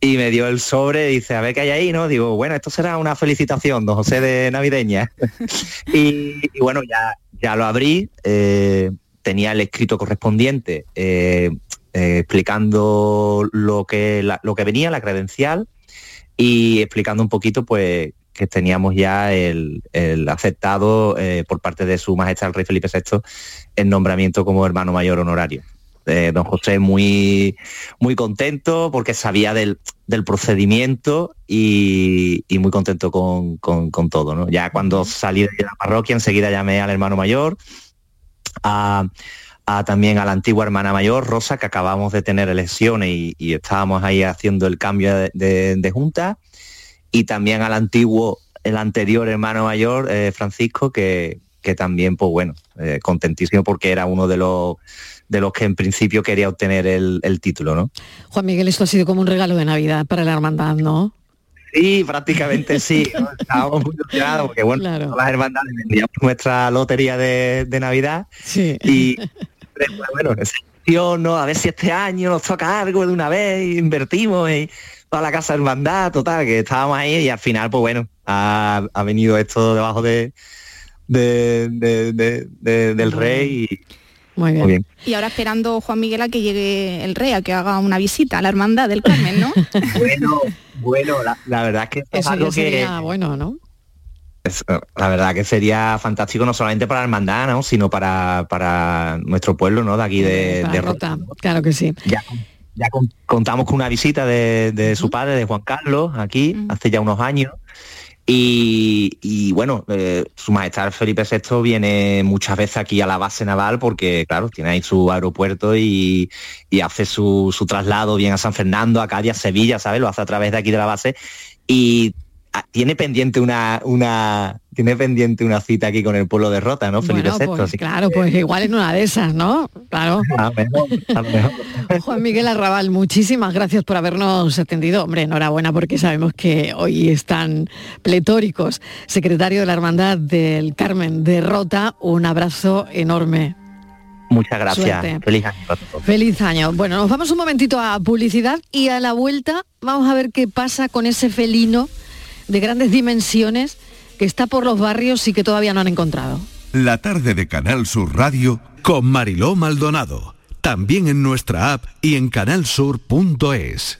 y me dio el sobre, dice, a ver qué hay ahí, ¿no? Digo, bueno, esto será una felicitación, don José de navideña. [laughs] y, bueno, ya, ya lo abrí, eh, tenía el escrito correspondiente. Eh, eh, explicando lo que, lo que venía, la credencial, y explicando un poquito pues que teníamos ya el, aceptado eh, por parte de su majestad el rey Felipe VI el nombramiento como hermano mayor honorario. Eh, don José muy, muy contento porque sabía del, procedimiento y, muy contento con, todo. ¿no? Ya cuando salí de la parroquia enseguida llamé al hermano mayor a, también a la antigua hermana mayor, Rosa, que acabamos de tener elecciones y, estábamos ahí haciendo el cambio de, junta, y también al antiguo, el anterior hermano mayor, eh, Francisco, que, que, también, pues bueno, eh, contentísimo porque era uno de los de los que en principio quería obtener el, título, ¿no?
Juan Miguel, esto ha sido como un regalo de Navidad para la hermandad, ¿no?
Sí, prácticamente sí. [laughs] Estábamos muy emocionados porque bueno, las hermandades vendíamos nuestra lotería de, de Navidad
sí.
y bueno, ¿no? a ver si este año nos toca algo de una vez, invertimos y toda la casa hermandad, total, que estábamos ahí y al final, pues bueno, ha, venido esto debajo de, del rey y,
muy bien.
Y ahora esperando Juan Miguel a que llegue el rey, a que haga una visita a la hermandad del Carmen, ¿no? [laughs]
bueno, bueno, la, verdad es que
es algo que... bueno, ¿no?
la verdad que sería fantástico no solamente para la hermandad, ¿no? sino para, para nuestro pueblo, ¿no? De aquí de,
Rota. Claro que sí.
Ya, contamos con una visita de, su padre, de Juan Carlos, aquí, hace ya unos años. Y, bueno, eh, su majestad Felipe VI viene muchas veces aquí a la base naval porque, claro, tiene ahí su aeropuerto y, hace su, su, traslado bien a San Fernando, a Cádiz, a Sevilla, ¿sabes? Lo hace a través de aquí de la base. Y tiene pendiente una, una tiene pendiente una cita aquí con el pueblo de Rota, ¿no? Felipe
pues, claro, pues igual en una de esas, ¿no? Claro. [laughs] Juan Miguel Arrabal, muchísimas gracias por habernos atendido. Hombre, enhorabuena porque sabemos que hoy están pletóricos. Secretario de la Hermandad del Carmen de Rota, un abrazo enorme.
Muchas gracias.
Suerte.
Feliz año todos.
Feliz año. Bueno, nos vamos un momentito a publicidad y a la vuelta vamos a ver qué pasa con ese felino de grandes dimensiones que está por los barrios y que todavía no han encontrado.
La tarde de Canal Sur Radio
Con Mariló Maldonado. También en nuestra app y en canalsur.es.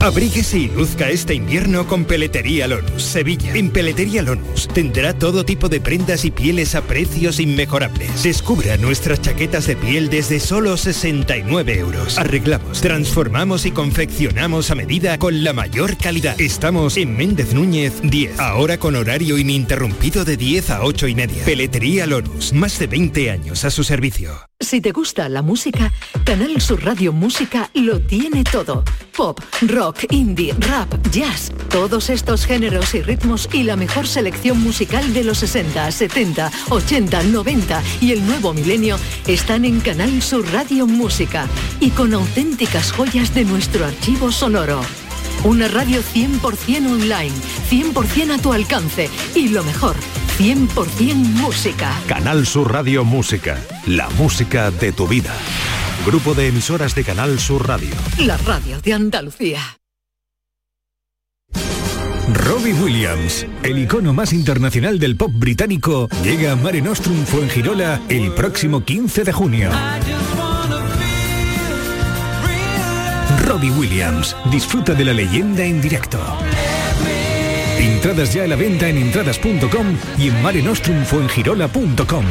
Abríguese y luzca este invierno con Peletería Lonus, Sevilla. En Peletería Lonus tendrá todo tipo de prendas y pieles a precios inmejorables. Descubra nuestras chaquetas de piel desde solo 69 euros. Arreglamos, transformamos y confeccionamos a medida con la mayor calidad. Estamos en Méndez Núñez 10, ahora con horario ininterrumpido de 10 a 8 y media. Peletería Lonus, más de 20 años a su servicio.
Si te gusta la música, Canal Sur Radio Música lo tiene todo. Pop, rock, indie, rap, jazz, todos estos géneros y ritmos y la mejor selección musical de los 60, 70, 80, 90 y el nuevo milenio están en Canal Sur Radio Música y con auténticas joyas de nuestro archivo sonoro. Una radio 100% online, 100% a tu alcance y lo mejor, 100% música.
Canal Sur Radio Música. La música de tu vida. Grupo de emisoras de Canal Sur Radio.
La radio de Andalucía.
Robbie Williams, el icono más internacional del pop británico, llega a Mare Nostrum Fuengirola el próximo 15 de junio. Robbie Williams, disfruta de la leyenda en directo. Entradas ya a la venta en entradas.com y en marenostrumfuengirola.com.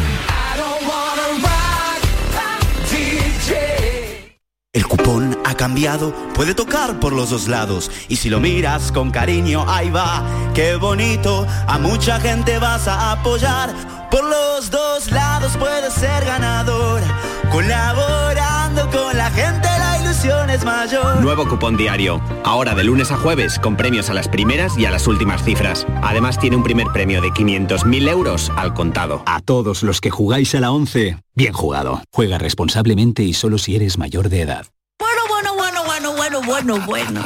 El cupón ha cambiado, puede tocar por los dos lados. Y si lo miras con cariño, ahí va, qué bonito. A mucha gente vas a apoyar. Por los dos lados puedes ser ganador. Colaborando con la gente, la ilusión es mayor.
Nuevo cupón diario. Ahora de lunes a jueves con premios a las primeras y a las últimas cifras. Además tiene un primer premio de 500.000 euros al contado.
A todos los que jugáis a la 11, bien jugado. Juega responsablemente y solo si eres mayor de edad.
Bueno, bueno, bueno, bueno, bueno, bueno, bueno.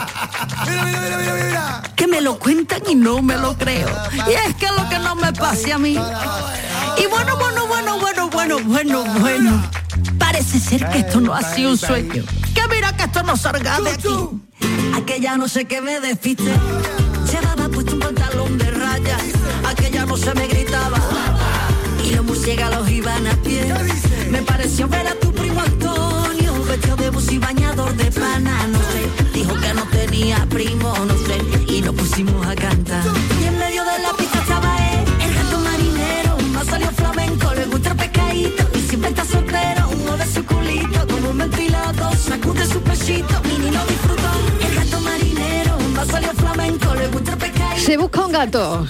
Que me lo cuentan y no me lo creo. Y es que lo que no me pase a mí. Y bueno, bueno, bueno, bueno, bueno, bueno, bueno. Parece ser que esto no ha sido un sueño. Que mira que esto no salga de aquí. Aquella no sé qué me despiste. Llevaba puesto un pantalón de rayas. Aquella no se me gritaba.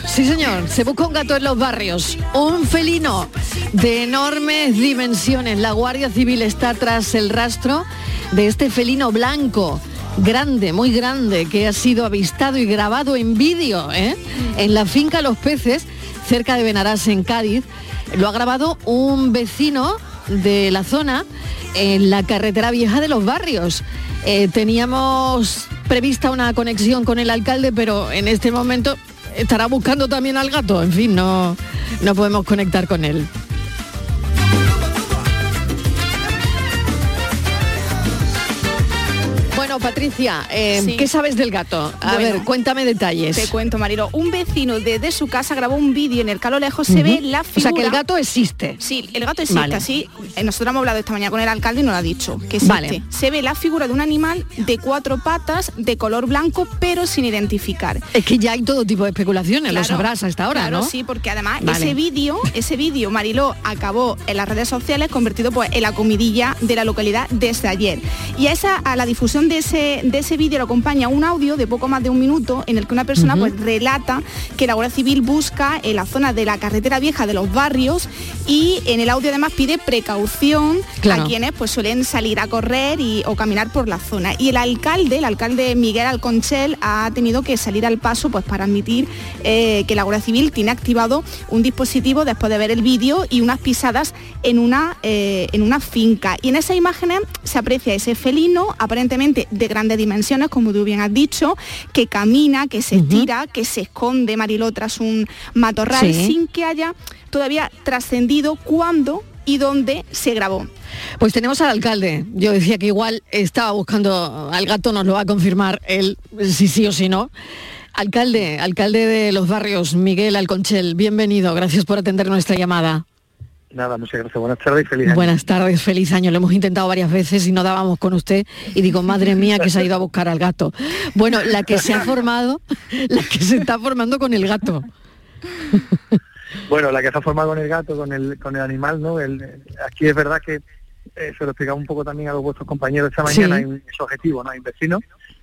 Sí señor, se busca un gato en los barrios, un felino de enormes dimensiones. La Guardia Civil está tras el rastro de este felino blanco, grande, muy grande, que ha sido avistado y grabado en vídeo ¿eh? en la finca Los Peces, cerca de Benarás, en Cádiz. Lo ha grabado un vecino de la zona en la carretera vieja de los barrios. Eh, teníamos prevista una conexión con el alcalde, pero en este momento estará buscando también al gato. En fin, no, no podemos conectar con él. Patricia, eh,
Sí.
¿qué sabes del gato? A
Bueno,
ver, cuéntame detalles.
Te cuento, Marilo. Un vecino desde su casa grabó un vídeo en el que a lo lejos se ve la
O
figura...
sea, que el gato existe.
Sí, el gato existe,
Vale.
así. eh, Nosotros hemos hablado esta mañana con el alcalde y nos lo ha dicho, que existe.
Vale.
Se ve la figura de un animal de cuatro patas, de color blanco, pero sin identificar.
Es que ya hay todo tipo de especulaciones, lo
Claro,
sabrás a esta hora,
claro,
¿no?
sí, porque además
Vale.
ese vídeo, ese vídeo, Mariló, acabó en las redes sociales convertido pues en la comidilla de la localidad desde ayer. Y a esa, a la difusión de ese, de ese vídeo lo acompaña un audio de poco más de un minuto en el que una persona pues relata que la Guardia Civil busca en la zona de la carretera vieja de los barrios y en el audio además pide precaución
Claro.
a quienes pues suelen salir a correr y, o caminar por la zona. Y el alcalde, el alcalde Miguel Alconchel, ha tenido que salir al paso pues para admitir eh, que la Guardia Civil tiene activado un dispositivo después de ver el vídeo y unas pisadas en una, eh, en una finca. Y en esas imágenes se aprecia ese felino, aparentemente de grandes dimensiones, como tú bien has dicho, que camina, que se estira, que se esconde, Mariló, tras un matorral,
Sí.
sin que haya todavía trascendido cuándo y dónde se grabó.
Pues tenemos al alcalde. Yo decía que igual estaba buscando al gato, nos lo va a confirmar él, si sí o si no. Alcalde, alcalde de los barrios, Miguel Alconchel, bienvenido, gracias por atender nuestra llamada.
Nada, muchas gracias. Buenas tardes y feliz año.
Buenas tardes, feliz año. Lo hemos intentado varias veces y no dábamos con usted. Y digo, madre mía, que se ha ido a buscar al gato. Bueno, la que se ha formado, la que se está formando con el gato.
Bueno, la que se ha formado con el gato, con el, con el animal, ¿no? El- aquí es verdad que eh, se lo explicaba un poco también a los vuestros compañeros esta
Sí.
mañana, hay un ese objetivo, ¿no? Hay un vecino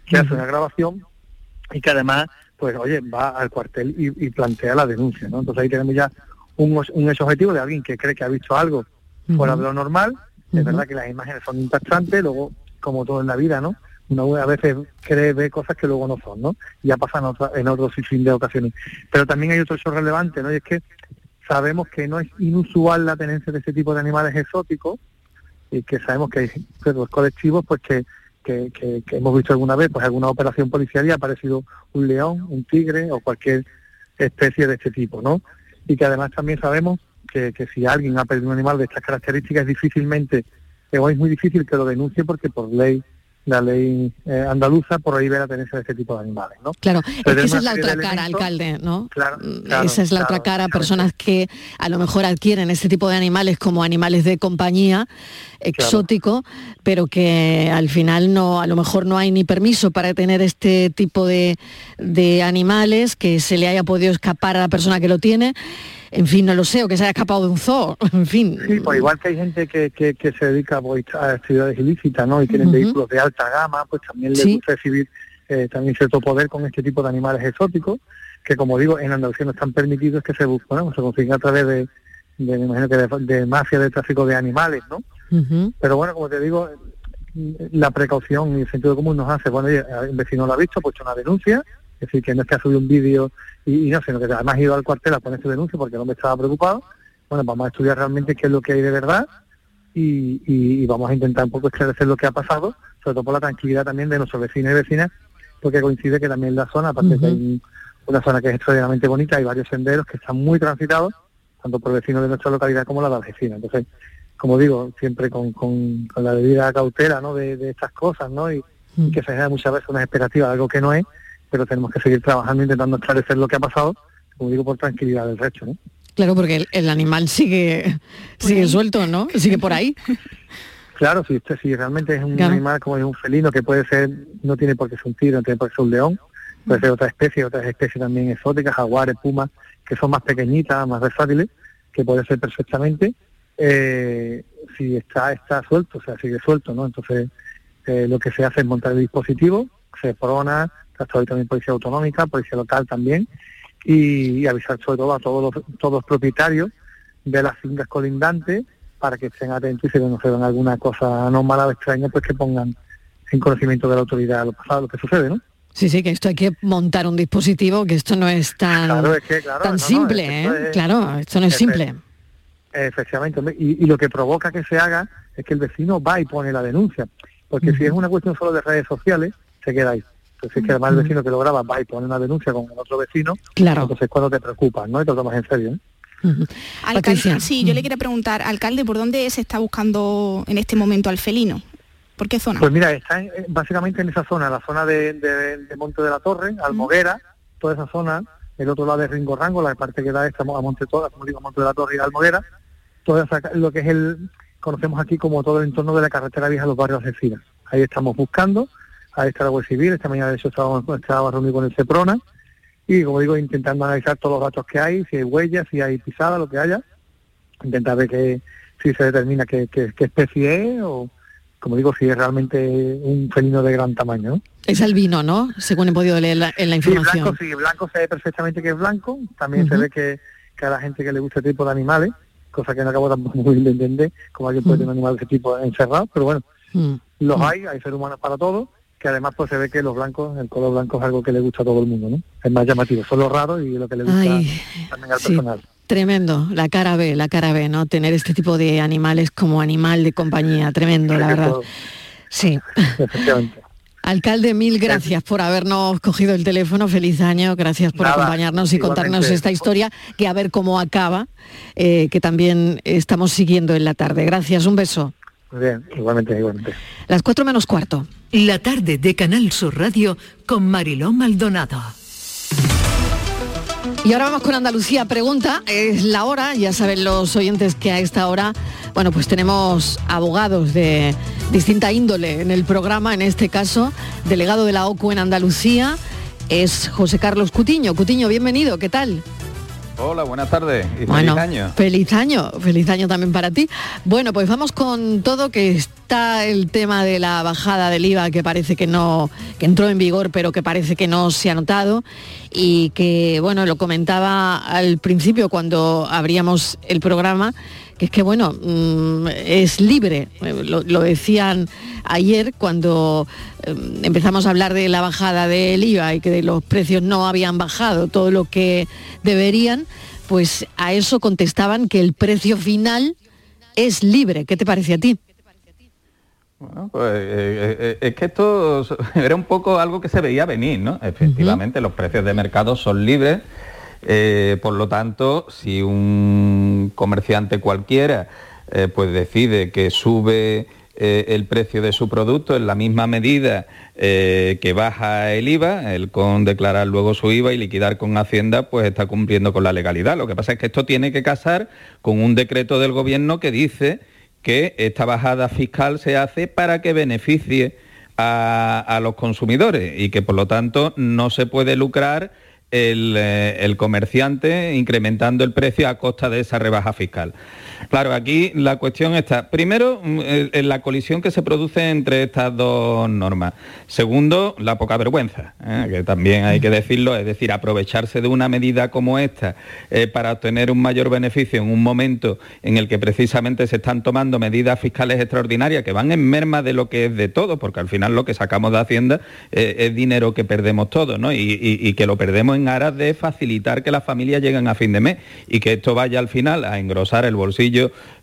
que hace una grabación y que además, pues oye, va al cuartel y, y plantea la denuncia, ¿no? Entonces ahí tenemos ya un, un ese objetivo de alguien que cree que ha visto algo fuera de lo normal. Es verdad que las imágenes son impactantes, luego, como todo en la vida, ¿no? Uno a veces cree ver cosas que luego no son, ¿no? Ya pasan otra- en otros sinfín de ocasiones. Pero también hay otro hecho relevante, ¿no? Y es que sabemos que no es inusual la tenencia de ese tipo de animales exóticos y que sabemos que hay los colectivos pues que, que, que- que hemos visto alguna vez pues alguna operación policial y ha aparecido un león, un tigre o cualquier especie de este tipo, ¿no? Y que además también sabemos que, que si alguien ha perdido un animal de estas características difícilmente, o es muy difícil que lo denuncie porque por ley, la ley eh, andaluza prohíbe la tenencia de este tipo de animales, ¿no?
Claro, es que esa es la otra cara,
elementos-
alcalde, ¿no?
Claro,
Mm,
claro,
esa es la
claro,
otra cara, personas que a lo mejor adquieren este tipo de animales como animales de compañía exótico, pero que al final no, a lo mejor no hay ni permiso para tener este tipo de, de animales, que se le haya podido escapar a la persona que lo tiene, en fin, no lo sé, o que se haya escapado de un zoo, [laughs] en fin.
Sí, pues igual que hay gente que, que, que se dedica pues, a actividades ilícitas, ¿no? Y tienen
Ujú.
vehículos de alta gama, pues también les
Sí.
gusta recibir eh, también cierto poder con este tipo de animales exóticos, que como digo, en Andalucía no están permitidos que se busquen, ¿no? se consiguen a través de, de, me imagino que de, de mafia de tráfico de animales, ¿no? Pero bueno, como te digo, la precaución y el sentido común nos hace, bueno, el vecino lo ha visto, pues una denuncia, es decir, que no es que ha subido un vídeo y, y no, sino que además ha ido al cuartel a poner su denuncia porque el hombre estaba preocupado. Bueno, vamos a estudiar realmente qué es lo que hay de verdad y, y- y vamos a intentar un poco esclarecer lo que ha pasado, sobre todo por la tranquilidad también de nuestros vecinos y vecinas, porque coincide que también la zona, aparte de que hay un- una zona que es extraordinariamente bonita, hay varios senderos que están muy transitados, tanto por vecinos de nuestra localidad como la de Algeciras. Entonces, como digo, siempre con, con- con la debida cautela ¿no? de, de estas cosas, ¿no? Y, y que se genera muchas veces una expectativa de algo que no es, pero tenemos que seguir trabajando intentando esclarecer lo que ha pasado, como digo, por tranquilidad del resto, ¿no?
Claro, porque el, el animal sigue, sigue suelto, ¿no? Sigue por ahí. [laughs]
Claro, si usted si realmente es un
Claro.
animal como es un felino que puede ser, no tiene por qué ser un tigre, no tiene por qué ser un león, puede ser otra especie, otras especies también exóticas, jaguares, pumas, que son más pequeñitas, más versátiles, que puede ser perfectamente, eh, si está está suelto, o sea, sigue suelto, ¿no? Entonces, eh, lo que se hace es montar el dispositivo, se prona, hasta hoy también policía autonómica, policía local también, y, y avisar sobre todo a todos los, todos los propietarios de las fincas colindantes para que estén atentos y si no se ven alguna cosa anómala o extraña, pues que pongan en conocimiento de la autoridad lo pasado, lo que sucede, ¿no?
Sí, sí, que esto hay que montar un dispositivo, que esto no es tan,
Claro, es que, claro,
tan
no, no,
simple,
esto
¿eh?
es-
Claro, esto no es simple.
Efectivamente, y lo que provoca que se haga es que el vecino va y pone la denuncia, porque si es una cuestión solo de redes sociales, se queda ahí. Entonces es que además el vecino que lo graba va y pone una denuncia con el otro vecino,
Claro.
entonces cuando te preocupas, ¿no? Y te lo tomas en serio, ¿eh?
Alcalde,
Patricia.
sí, yo le quería preguntar, alcalde, ¿por dónde se está buscando en este momento al felino? ¿Por qué zona?
Pues mira, está en- eh, básicamente en esa zona, la zona de, de- de Monte de la Torre, Almoguera, toda esa zona, el otro lado de Ringorrango, la parte que da esta a Monte Toda, como digo, Monte de la Torre y Almoguera, toda esa, ca- lo que es el, conocemos aquí como todo el entorno de la carretera vieja de los barrios de Algeciras. Ahí estamos buscando, ahí está la Guardia Civil, esta mañana de hecho estábamos, estábamos reunidos con el CEPRONA, y como digo, intentando analizar todos los datos que hay, si hay huellas, si hay pisadas, lo que haya, intentar ver que si se determina qué, qué especie es o, como digo, si es realmente un felino de gran tamaño. ¿no?
Es albino, ¿no? Según he podido leer la- en la información.
Sí, blanco, sí, blanco se ve perfectamente que es blanco, también se ve que, que a la gente que le gusta este tipo de animales, cosa que no acabo tampoco muy de entender, como alguien puede tener un animal de ese tipo encerrado, pero bueno,
Mm.
los hay, hay seres humanos para todos, que además pues se ve que los blancos, el color blanco es algo que le gusta a todo el mundo, ¿no? Es más llamativo, son los raros y lo que le gusta
Ay,
también al
sí.
personal.
Tremendo, la cara B, la cara B, ¿no? Tener este tipo de animales como animal de compañía, tremendo, la verdad. Sí. [laughs]
Efectivamente.
Alcalde, mil gracias por habernos cogido el teléfono. Feliz año, gracias por
Nada,
acompañarnos y contarnos esta historia que a ver cómo acaba, eh, que también estamos siguiendo en la tarde. Gracias, un beso.
Muy bien, igualmente, igualmente.
Las cuatro menos cuarto.
La tarde de Canal Sur Radio con Mariló Maldonado.
Y ahora vamos con Andalucía Pregunta. Es la hora, ya saben los oyentes que a esta hora, bueno, pues tenemos abogados de distinta índole en el programa. En este caso, delegado de la OCU en Andalucía es José Carlos Cutiño. Cutiño, bienvenido, ¿qué tal?
Hola, buenas tardes y feliz
Bueno,
año.
Feliz año, feliz año también para ti. Bueno, pues vamos con todo que está el tema de la bajada del IVA que parece que no, que entró en vigor, pero que parece que no se ha notado y que, bueno, lo comentaba al principio cuando abríamos el programa, que es que, bueno, mm, es libre. Eh, Lo, lo decían ayer cuando eh, empezamos a hablar de la bajada del IVA y que de los precios no habían bajado todo lo que deberían, pues a eso contestaban que el precio final es libre. ¿Qué te parece a ti?
Bueno, pues eh, eh, es que esto [laughs] era un poco algo que se veía venir, ¿no? Efectivamente, los precios de mercado son libres, eh, por lo tanto, si un comerciante cualquiera eh, pues decide que sube eh, el precio de su producto en la misma medida que baja el IVA, el con declarar luego su IVA y liquidar con Hacienda, pues está cumpliendo con la legalidad. Lo que pasa es que esto tiene que casar con un decreto del gobierno que dice que esta bajada fiscal se hace para que beneficie a los consumidores y que por lo tanto no se puede lucrar el, eh, el comerciante incrementando el precio a costa de esa rebaja fiscal. Claro, aquí la cuestión está, primero, mm, la colisión que se produce entre estas dos normas. Segundo, la poca vergüenza, ¿eh? que también hay que decirlo, es decir, aprovecharse de una medida como esta eh, para obtener un mayor beneficio en un momento en el que precisamente se están tomando medidas fiscales extraordinarias que van en merma de lo que es de todo, porque al final lo que sacamos de Hacienda eh, es dinero que perdemos todos, ¿no? Y- y que lo perdemos en aras de facilitar que las familias lleguen a fin de mes y que esto vaya al final a engrosar el bolsillo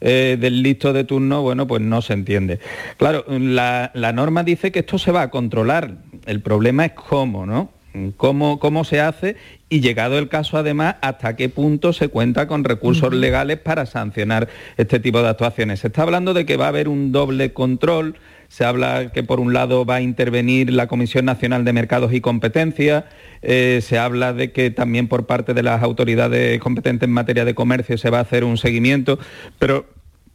eh, del listo de turno, bueno, pues no se entiende. Claro, la, la norma dice que esto se va a controlar. El problema es cómo, ¿no? Cómo, cómo se hace y llegado el caso además hasta qué punto se cuenta con recursos legales para sancionar este tipo de actuaciones. Se está hablando de que va a haber un doble control, se habla que por un lado va a intervenir la Comisión Nacional de Mercados y Competencia, eh, se habla de que también por parte de las autoridades competentes en materia de comercio se va a hacer un seguimiento, pero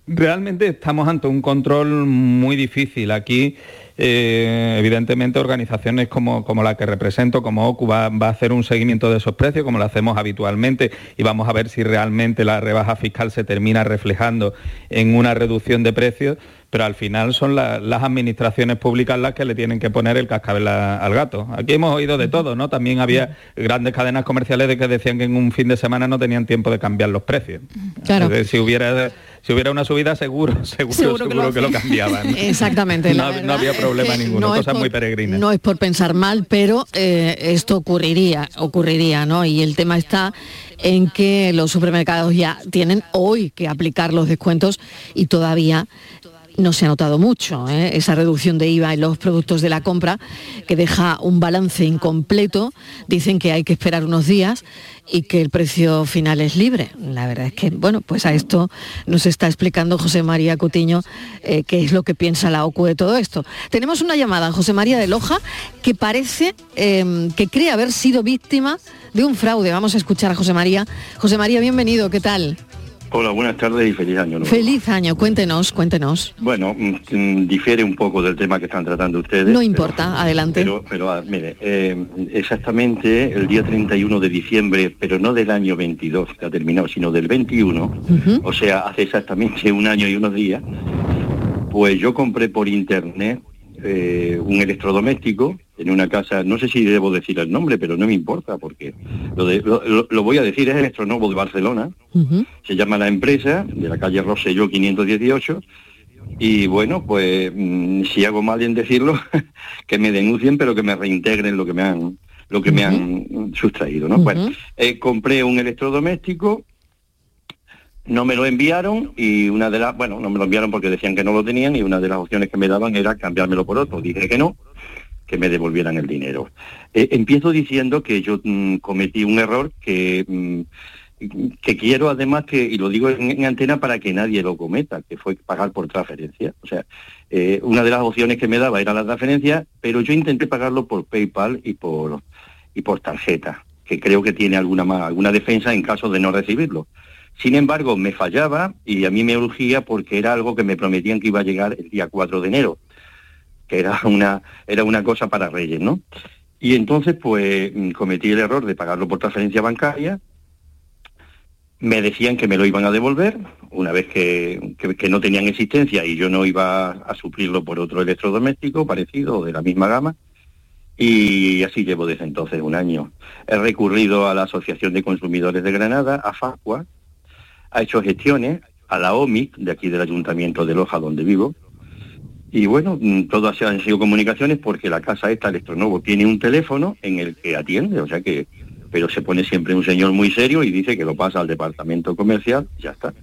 realmente estamos ante un control muy difícil. Aquí, eh, evidentemente, organizaciones como, como la que represento, como OCU, va, va a hacer un seguimiento de esos precios, como lo hacemos habitualmente, y vamos a ver si realmente la rebaja fiscal se termina reflejando en una reducción de precios pero al final son la- las administraciones públicas las que le tienen que poner el cascabel a- al gato. Aquí hemos oído de todo, ¿no? También había grandes cadenas comerciales de que decían que en un fin de semana no tenían tiempo de cambiar los precios.
Claro.
Es decir, si hubiera si hubiera una subida seguro, [laughs] seguro, seguro, que, lo, cambiaban. [laughs]
Exactamente.
No, había
es
problema
que
ninguno,
no
cosas
por-
muy peregrinas.
No es por pensar mal, pero eh, esto ocurriría, ocurriría, ¿no? Y el tema está en que los supermercados ya tienen hoy que aplicar los descuentos y todavía no se ha notado mucho ¿eh? esa reducción de IVA en los productos de la compra que deja un balance incompleto. Dicen que hay que esperar unos días y que el precio final es libre. La verdad es que, bueno, pues a esto nos está explicando José María Cutiño eh, qué es lo que piensa la OCU de todo esto. Tenemos una llamada, José María de Loja, que parece eh, que cree haber sido víctima de un fraude. Vamos a escuchar a José María. José María, bienvenido, ¿qué tal?
Hola, buenas tardes y feliz año nuevo.
Feliz año, cuéntenos, cuéntenos.
Bueno, mm, difiere un poco del tema que están tratando ustedes.
No
pero-
importa, adelante.
Pero, pero ah, mire, eh, exactamente el día 31 de diciembre, pero no del año 22 que ha terminado, sino del 21, o sea, hace exactamente un año y unos días, Pues yo compré por internet eh, un electrodoméstico en una casa, no sé si debo decir el nombre, pero no me importa porque lo, de- lo- voy a decir, es Electronovo de Barcelona, se llama la empresa, de la calle Rosselló 518, y bueno, pues mm, si hago mal en decirlo, [laughs] que me denuncien, pero que me reintegren lo que me han lo que me han sustraído, ¿no? Bueno, eh, compré un electrodoméstico, no me lo enviaron y una de las, bueno, no me lo enviaron porque decían que no lo tenían y una de las opciones que me daban era cambiármelo por otro. Dije que no, que me devolvieran el dinero. Eh, empiezo diciendo que yo mm, cometí un error que, mm, que quiero además que, y lo digo en, en antena para que nadie lo cometa, que fue pagar por transferencia. O sea, eh, una de las opciones que me daba era la transferencia, pero yo intenté pagarlo por PayPal y por, y por tarjeta, que creo que tiene alguna, alguna defensa en caso de no recibirlo. Sin embargo, me fallaba y a mí me urgía porque era algo que me prometían que iba a llegar el día 4 de enero, que era una, era una cosa para Reyes, ¿no? Y entonces, pues, cometí el error de pagarlo por transferencia bancaria. Me decían que me lo iban a devolver una vez que, que- que no tenían existencia y yo no iba a suplirlo por otro electrodoméstico parecido de la misma gama. Y así llevo desde entonces un año. He recurrido a la Asociación de Consumidores de Granada, a FACUA, ha hecho gestiones a la OMIC, de aquí del Ayuntamiento de Loja, donde vivo. Y bueno, mm, todas han sido comunicaciones porque la casa esta, Electronovo, tiene un teléfono en el que atiende, o sea que, pero se pone siempre un señor muy serio y dice que lo pasa al departamento comercial, ya está.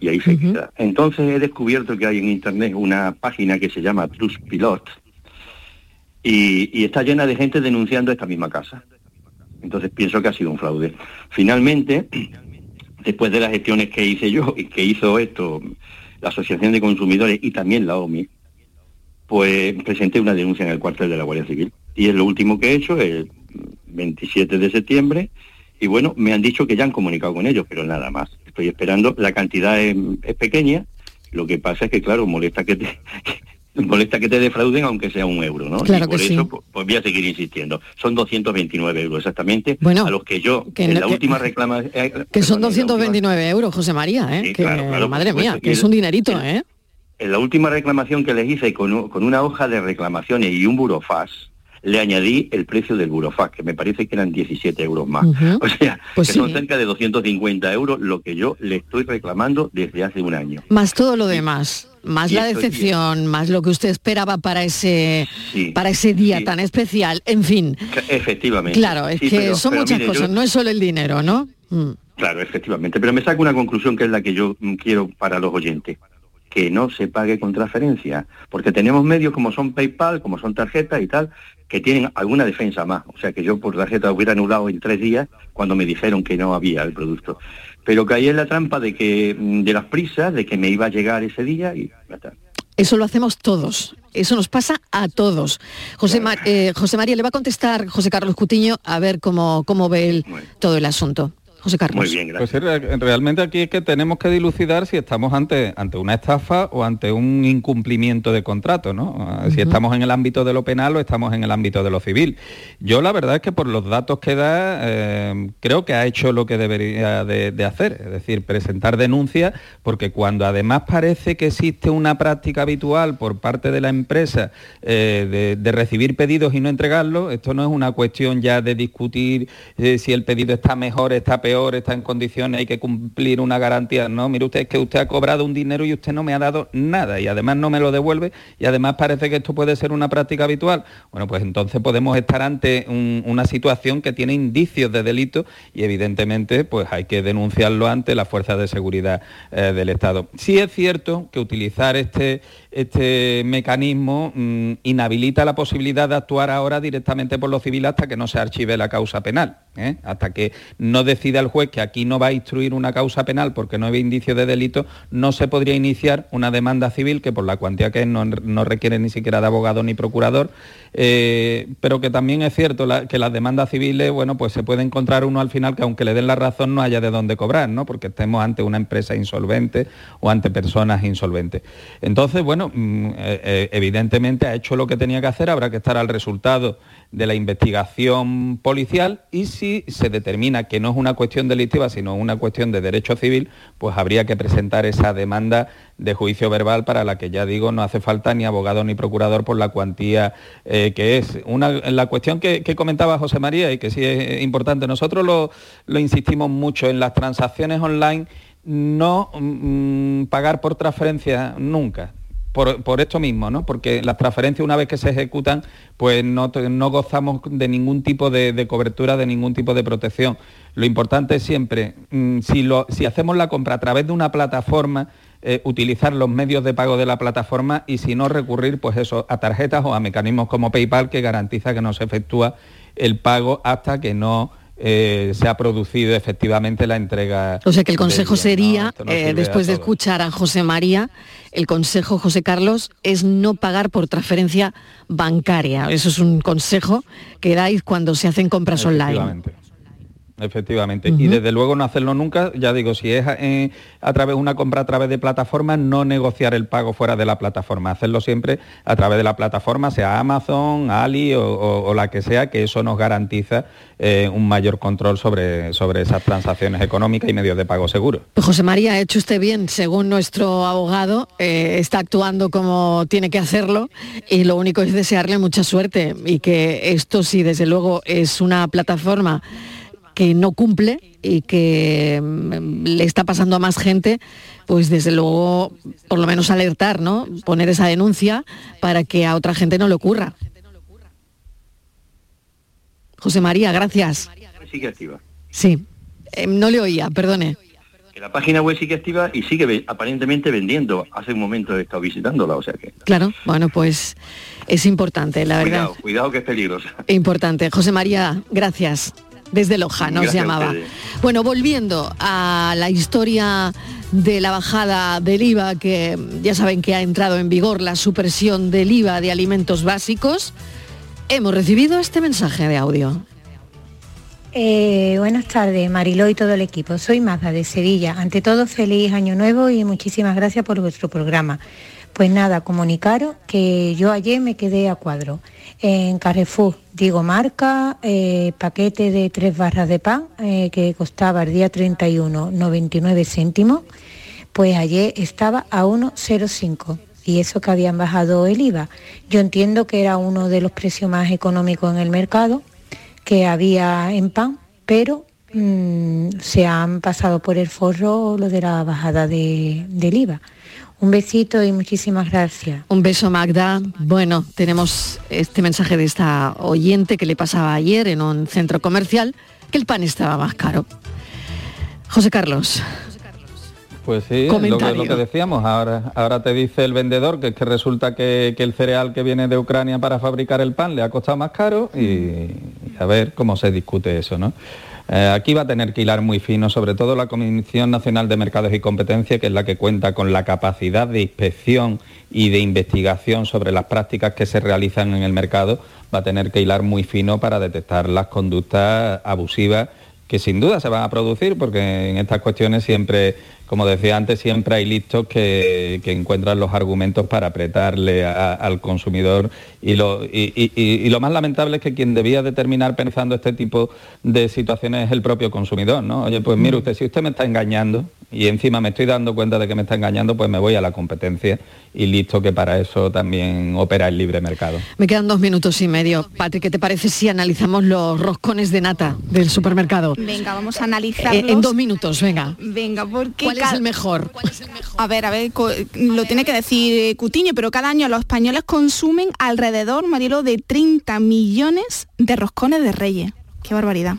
Y ahí se queda. Entonces he descubierto que hay en internet una página que se llama Trustpilot y, y está llena de gente denunciando esta misma casa. Entonces pienso que ha sido un fraude. Finalmente, [clears throat] después de las gestiones que hice yo y que hizo esto la Asociación de Consumidores y también la OMI, pues presenté una denuncia en el cuartel de la Guardia Civil. Y es lo último que he hecho, el 27 de septiembre, y bueno, me han dicho que ya han comunicado con ellos, pero nada más. Estoy esperando, la cantidad es, es pequeña, lo que pasa es que, claro, molesta que te... molesta que te defrauden aunque sea un euro, ¿no?
Claro
y por
que sí.
eso pues, pues voy a seguir insistiendo. Son 229 euros exactamente,
Bueno,
a los que yo
que
en la
que-
última [laughs] reclamación...
Que son 229 euros, José María, ¿eh?
Sí,
que,
claro, claro, por
madre
supuesto.
mía, que es un dinerito, ¿eh?
En la última reclamación que les hice con, con una hoja de reclamaciones y un burofax, le añadí el precio del burofax, que me parece que eran 17 euros más. [laughs] O sea,
Pues
que
sí.
son cerca de 250 euros lo que yo le estoy reclamando desde hace un año.
Más todo lo demás, más
Y
la decepción, más lo que usted esperaba para ese
Sí,
para ese día tan especial, en fin.
Efectivamente.
Claro, es que
pero-
son
pero
muchas
mire, yo-
cosas, no es solo el dinero, ¿no? Mm.
Claro, efectivamente. Pero me saco una conclusión que es la que yo mm, quiero para los oyentes. Que no se pague con transferencia. Porque tenemos medios como son PayPal, como son tarjetas y tal, que tienen alguna defensa más. O sea que yo por tarjeta hubiera anulado en tres días cuando me dijeron que no había el producto. Pero caí en la trampa de que mm, de las prisas, de que me iba a llegar ese día y ya está.
Eso lo hacemos todos. Eso nos pasa a todos. José, Ma- eh, José María, le va a contestar José Carlos Cutiño a ver cómo, cómo ve él todo el asunto. José Carlos.
Pues sí, re- realmente aquí es que tenemos que dilucidar si estamos ante, ante una estafa o ante un incumplimiento de contrato, ¿no? Ah, Si estamos en el ámbito de lo penal o estamos en el ámbito de lo civil. Yo la verdad es que por los datos que da, eh, creo que ha hecho lo que debería de, de hacer, es decir, presentar denuncias, porque cuando además parece que existe una práctica habitual por parte de la empresa eh, de, de recibir pedidos y no entregarlos, esto no es una cuestión ya de discutir eh, si el pedido está mejor, está peor, está en condiciones, hay que cumplir una garantía. No, mire usted, es que usted ha cobrado un dinero y usted no me ha dado nada y además no me lo devuelve y además parece que esto puede ser una práctica habitual. Bueno, pues entonces podemos estar ante un- una situación que tiene indicios de delito y evidentemente pues hay que denunciarlo ante las fuerzas de seguridad eh, del Estado. Sí es cierto que utilizar este, este mecanismo mm, inhabilita la posibilidad de actuar ahora directamente por lo civil hasta que no se archive la causa penal, ¿eh? hasta que no decida el juez que aquí no va a instruir una causa penal porque no hay indicios de delito, no se podría iniciar una demanda civil que por la cuantía que es no, requiere ni siquiera de abogado ni procurador, eh, pero que también es cierto que las demandas civiles, bueno, pues se puede encontrar uno al final que aunque le den la razón no haya de dónde cobrar, ¿no? Porque estemos ante una empresa insolvente o ante personas insolventes. Entonces, bueno, mm, eh, eh, evidentemente ha hecho lo que tenía que hacer, habrá que estar al resultado de la investigación policial y si se determina que no es una cuestión delictiva, sino una cuestión de derecho civil, pues habría que presentar esa demanda de juicio verbal para la que ya digo no hace falta ni abogado ni procurador por la cuantía eh, que es. Una, la cuestión que, comentaba José María y que sí es importante, nosotros lo, lo insistimos mucho en las transacciones online no mm, pagar por transferencia nunca. Por, esto mismo, ¿no? Porque las transferencias una vez que se ejecutan, pues no, gozamos de ningún tipo de, cobertura, de ningún tipo de protección. Lo importante es siempre, mm, si, lo, si hacemos la compra a través de una plataforma, eh, utilizar los medios de pago de la plataforma y si no recurrir pues eso a tarjetas o a mecanismos como PayPal que garantiza que no se efectúa el pago hasta que no eh, se ha producido efectivamente la entrega.
O sea que el consejo sería, eh, después de escuchar a José María, el consejo, José Carlos, es no pagar por transferencia bancaria. Eso es un consejo que dais cuando se hacen compras online.
Efectivamente. Y desde luego no hacerlo nunca, ya digo, si es eh, a través de una compra a través de plataformas, no negociar el pago fuera de la plataforma, hacerlo siempre a través de la plataforma, sea Amazon, Ali o, la que sea, que eso nos garantiza eh, un mayor control sobre, sobre esas transacciones económicas y medios de pago seguros.
Pues José María, ha hecho usted bien, según nuestro abogado, eh, está actuando como tiene que hacerlo y lo único es desearle mucha suerte y que esto sí, desde luego, es una plataforma que no cumple y que mm, le está pasando a más gente, pues desde luego, por lo menos alertar, ¿no? Poner esa denuncia para que a otra gente no le ocurra. José María, gracias.
Sigue activa.
Sí, eh, no le oía, perdone.
Que la página web sigue activa y sigue aparentemente vendiendo. Hace un momento he estado visitándola, o sea que...
Claro, bueno, pues es importante, la verdad.
Cuidado, cuidado que es peligrosa.
Importante. José María, gracias desde Loja nos llamaba. Bueno, volviendo a la historia de la bajada del IVA, que ya saben que ha entrado en vigor la supresión del IVA de alimentos básicos, hemos recibido este mensaje de audio.
Eh, buenas tardes, Mariló y todo el equipo. Soy Mazda de Sevilla. Ante todo, feliz año nuevo y muchísimas gracias por vuestro programa. Pues nada, comunicaros que yo ayer me quedé a cuadro. En Carrefour, digo marca, eh, paquete de tres barras de pan eh, que costaba el día 31 99 céntimos, pues ayer estaba a 1,05 y eso que habían bajado el IVA. Yo entiendo que era uno de los precios más económicos en el mercado que había en pan, pero mm, se han pasado por el forro lo de la bajada del IVA. Un besito y muchísimas gracias.
Un beso Magda. Bueno, tenemos este mensaje de esta oyente que le pasaba ayer en un centro comercial que el pan estaba más caro. José Carlos.
Pues sí, lo que, lo que, decíamos, ahora, ahora te dice el vendedor que es que resulta que, el cereal que viene de Ucrania para fabricar el pan le ha costado más caro y, y a ver cómo se discute eso, ¿no? Eh, aquí va a tener que hilar muy fino, sobre todo la Comisión Nacional de Mercados y Competencia, que es la que cuenta con la capacidad de inspección y de investigación sobre las prácticas que se realizan en el mercado, va a tener que hilar muy fino para detectar las conductas abusivas que sin duda se van a producir, porque en estas cuestiones siempre como decía antes, siempre hay listos que, encuentran los argumentos para apretarle al consumidor y lo, y, lo más lamentable es que quien debía determinar pensando este tipo de situaciones es el propio consumidor, ¿no? Oye, pues mire usted, si usted me está engañando y encima me estoy dando cuenta de que me está engañando, pues me voy a la competencia y listo que para eso también opera el libre mercado.
Me quedan dos minutos y medio. Patrick, ¿qué te parece si analizamos los roscones de nata del supermercado?
Venga, vamos a analizarlos.
Eh, en dos minutos, venga.
Venga, porque...
¿Cuál es el mejor?
A ver, a ver, lo tiene que decir Cutiño, pero cada año los españoles consumen alrededor, Marielo, de 30 millones de roscones de reyes. Qué barbaridad.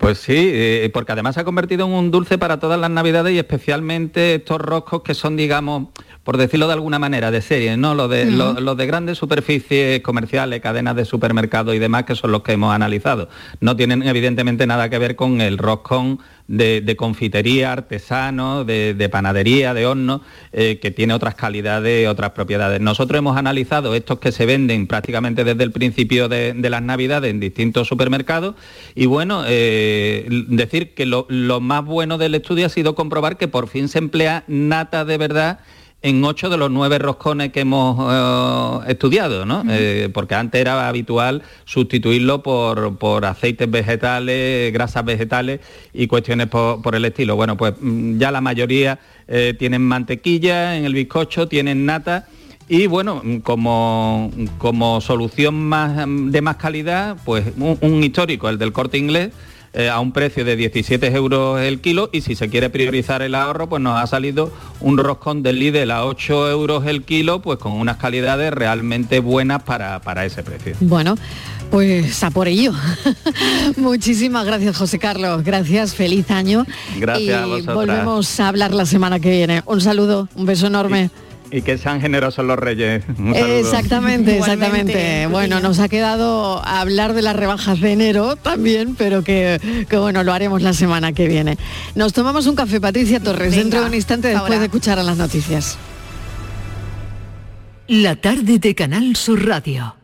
Pues sí, eh, porque además se ha convertido en un dulce para todas las navidades y especialmente estos roscos que son, digamos, por decirlo de alguna manera, de serie, ¿no? Los de, los, de grandes superficies comerciales, cadenas de supermercados y demás, que son los que hemos analizado. No tienen evidentemente nada que ver con el roscón de, confitería, artesano, de, panadería, de horno, eh, que tiene otras calidades, otras propiedades. Nosotros hemos analizado estos que se venden prácticamente desde el principio de, las Navidades en distintos supermercados y bueno, eh, decir que lo, lo más bueno del estudio ha sido comprobar que por fin se emplea nata de verdad en ocho de los nueve roscones que hemos eh, estudiado, ¿no? Eh, porque antes era habitual sustituirlo por, por, aceites vegetales, grasas vegetales y cuestiones por, el estilo. Bueno, pues mm, ya la mayoría eh, tienen mantequilla en el bizcocho, tienen nata. Y bueno, como, como solución más, de más calidad, pues un histórico, el del corte inglés, eh, a un precio de 17 euros el kilo y si se quiere priorizar el ahorro, pues nos ha salido un roscón del Lidl a 8 euros el kilo, pues con unas calidades realmente buenas para, ese precio.
Bueno. Pues a por ello. [laughs] Muchísimas gracias, José Carlos. Gracias, feliz año.
Gracias.
Y volvemos a hablar la semana que viene. Un saludo, un beso enorme
y que sean generosos los reyes. [laughs]
Exactamente, exactamente. Bueno, nos ha quedado hablar de las rebajas de enero también, pero que, bueno, lo haremos la semana que viene. Nos tomamos un café, Patricia Torres, dentro de un instante después de escuchar a las noticias.
La tarde de Canal Sur Radio.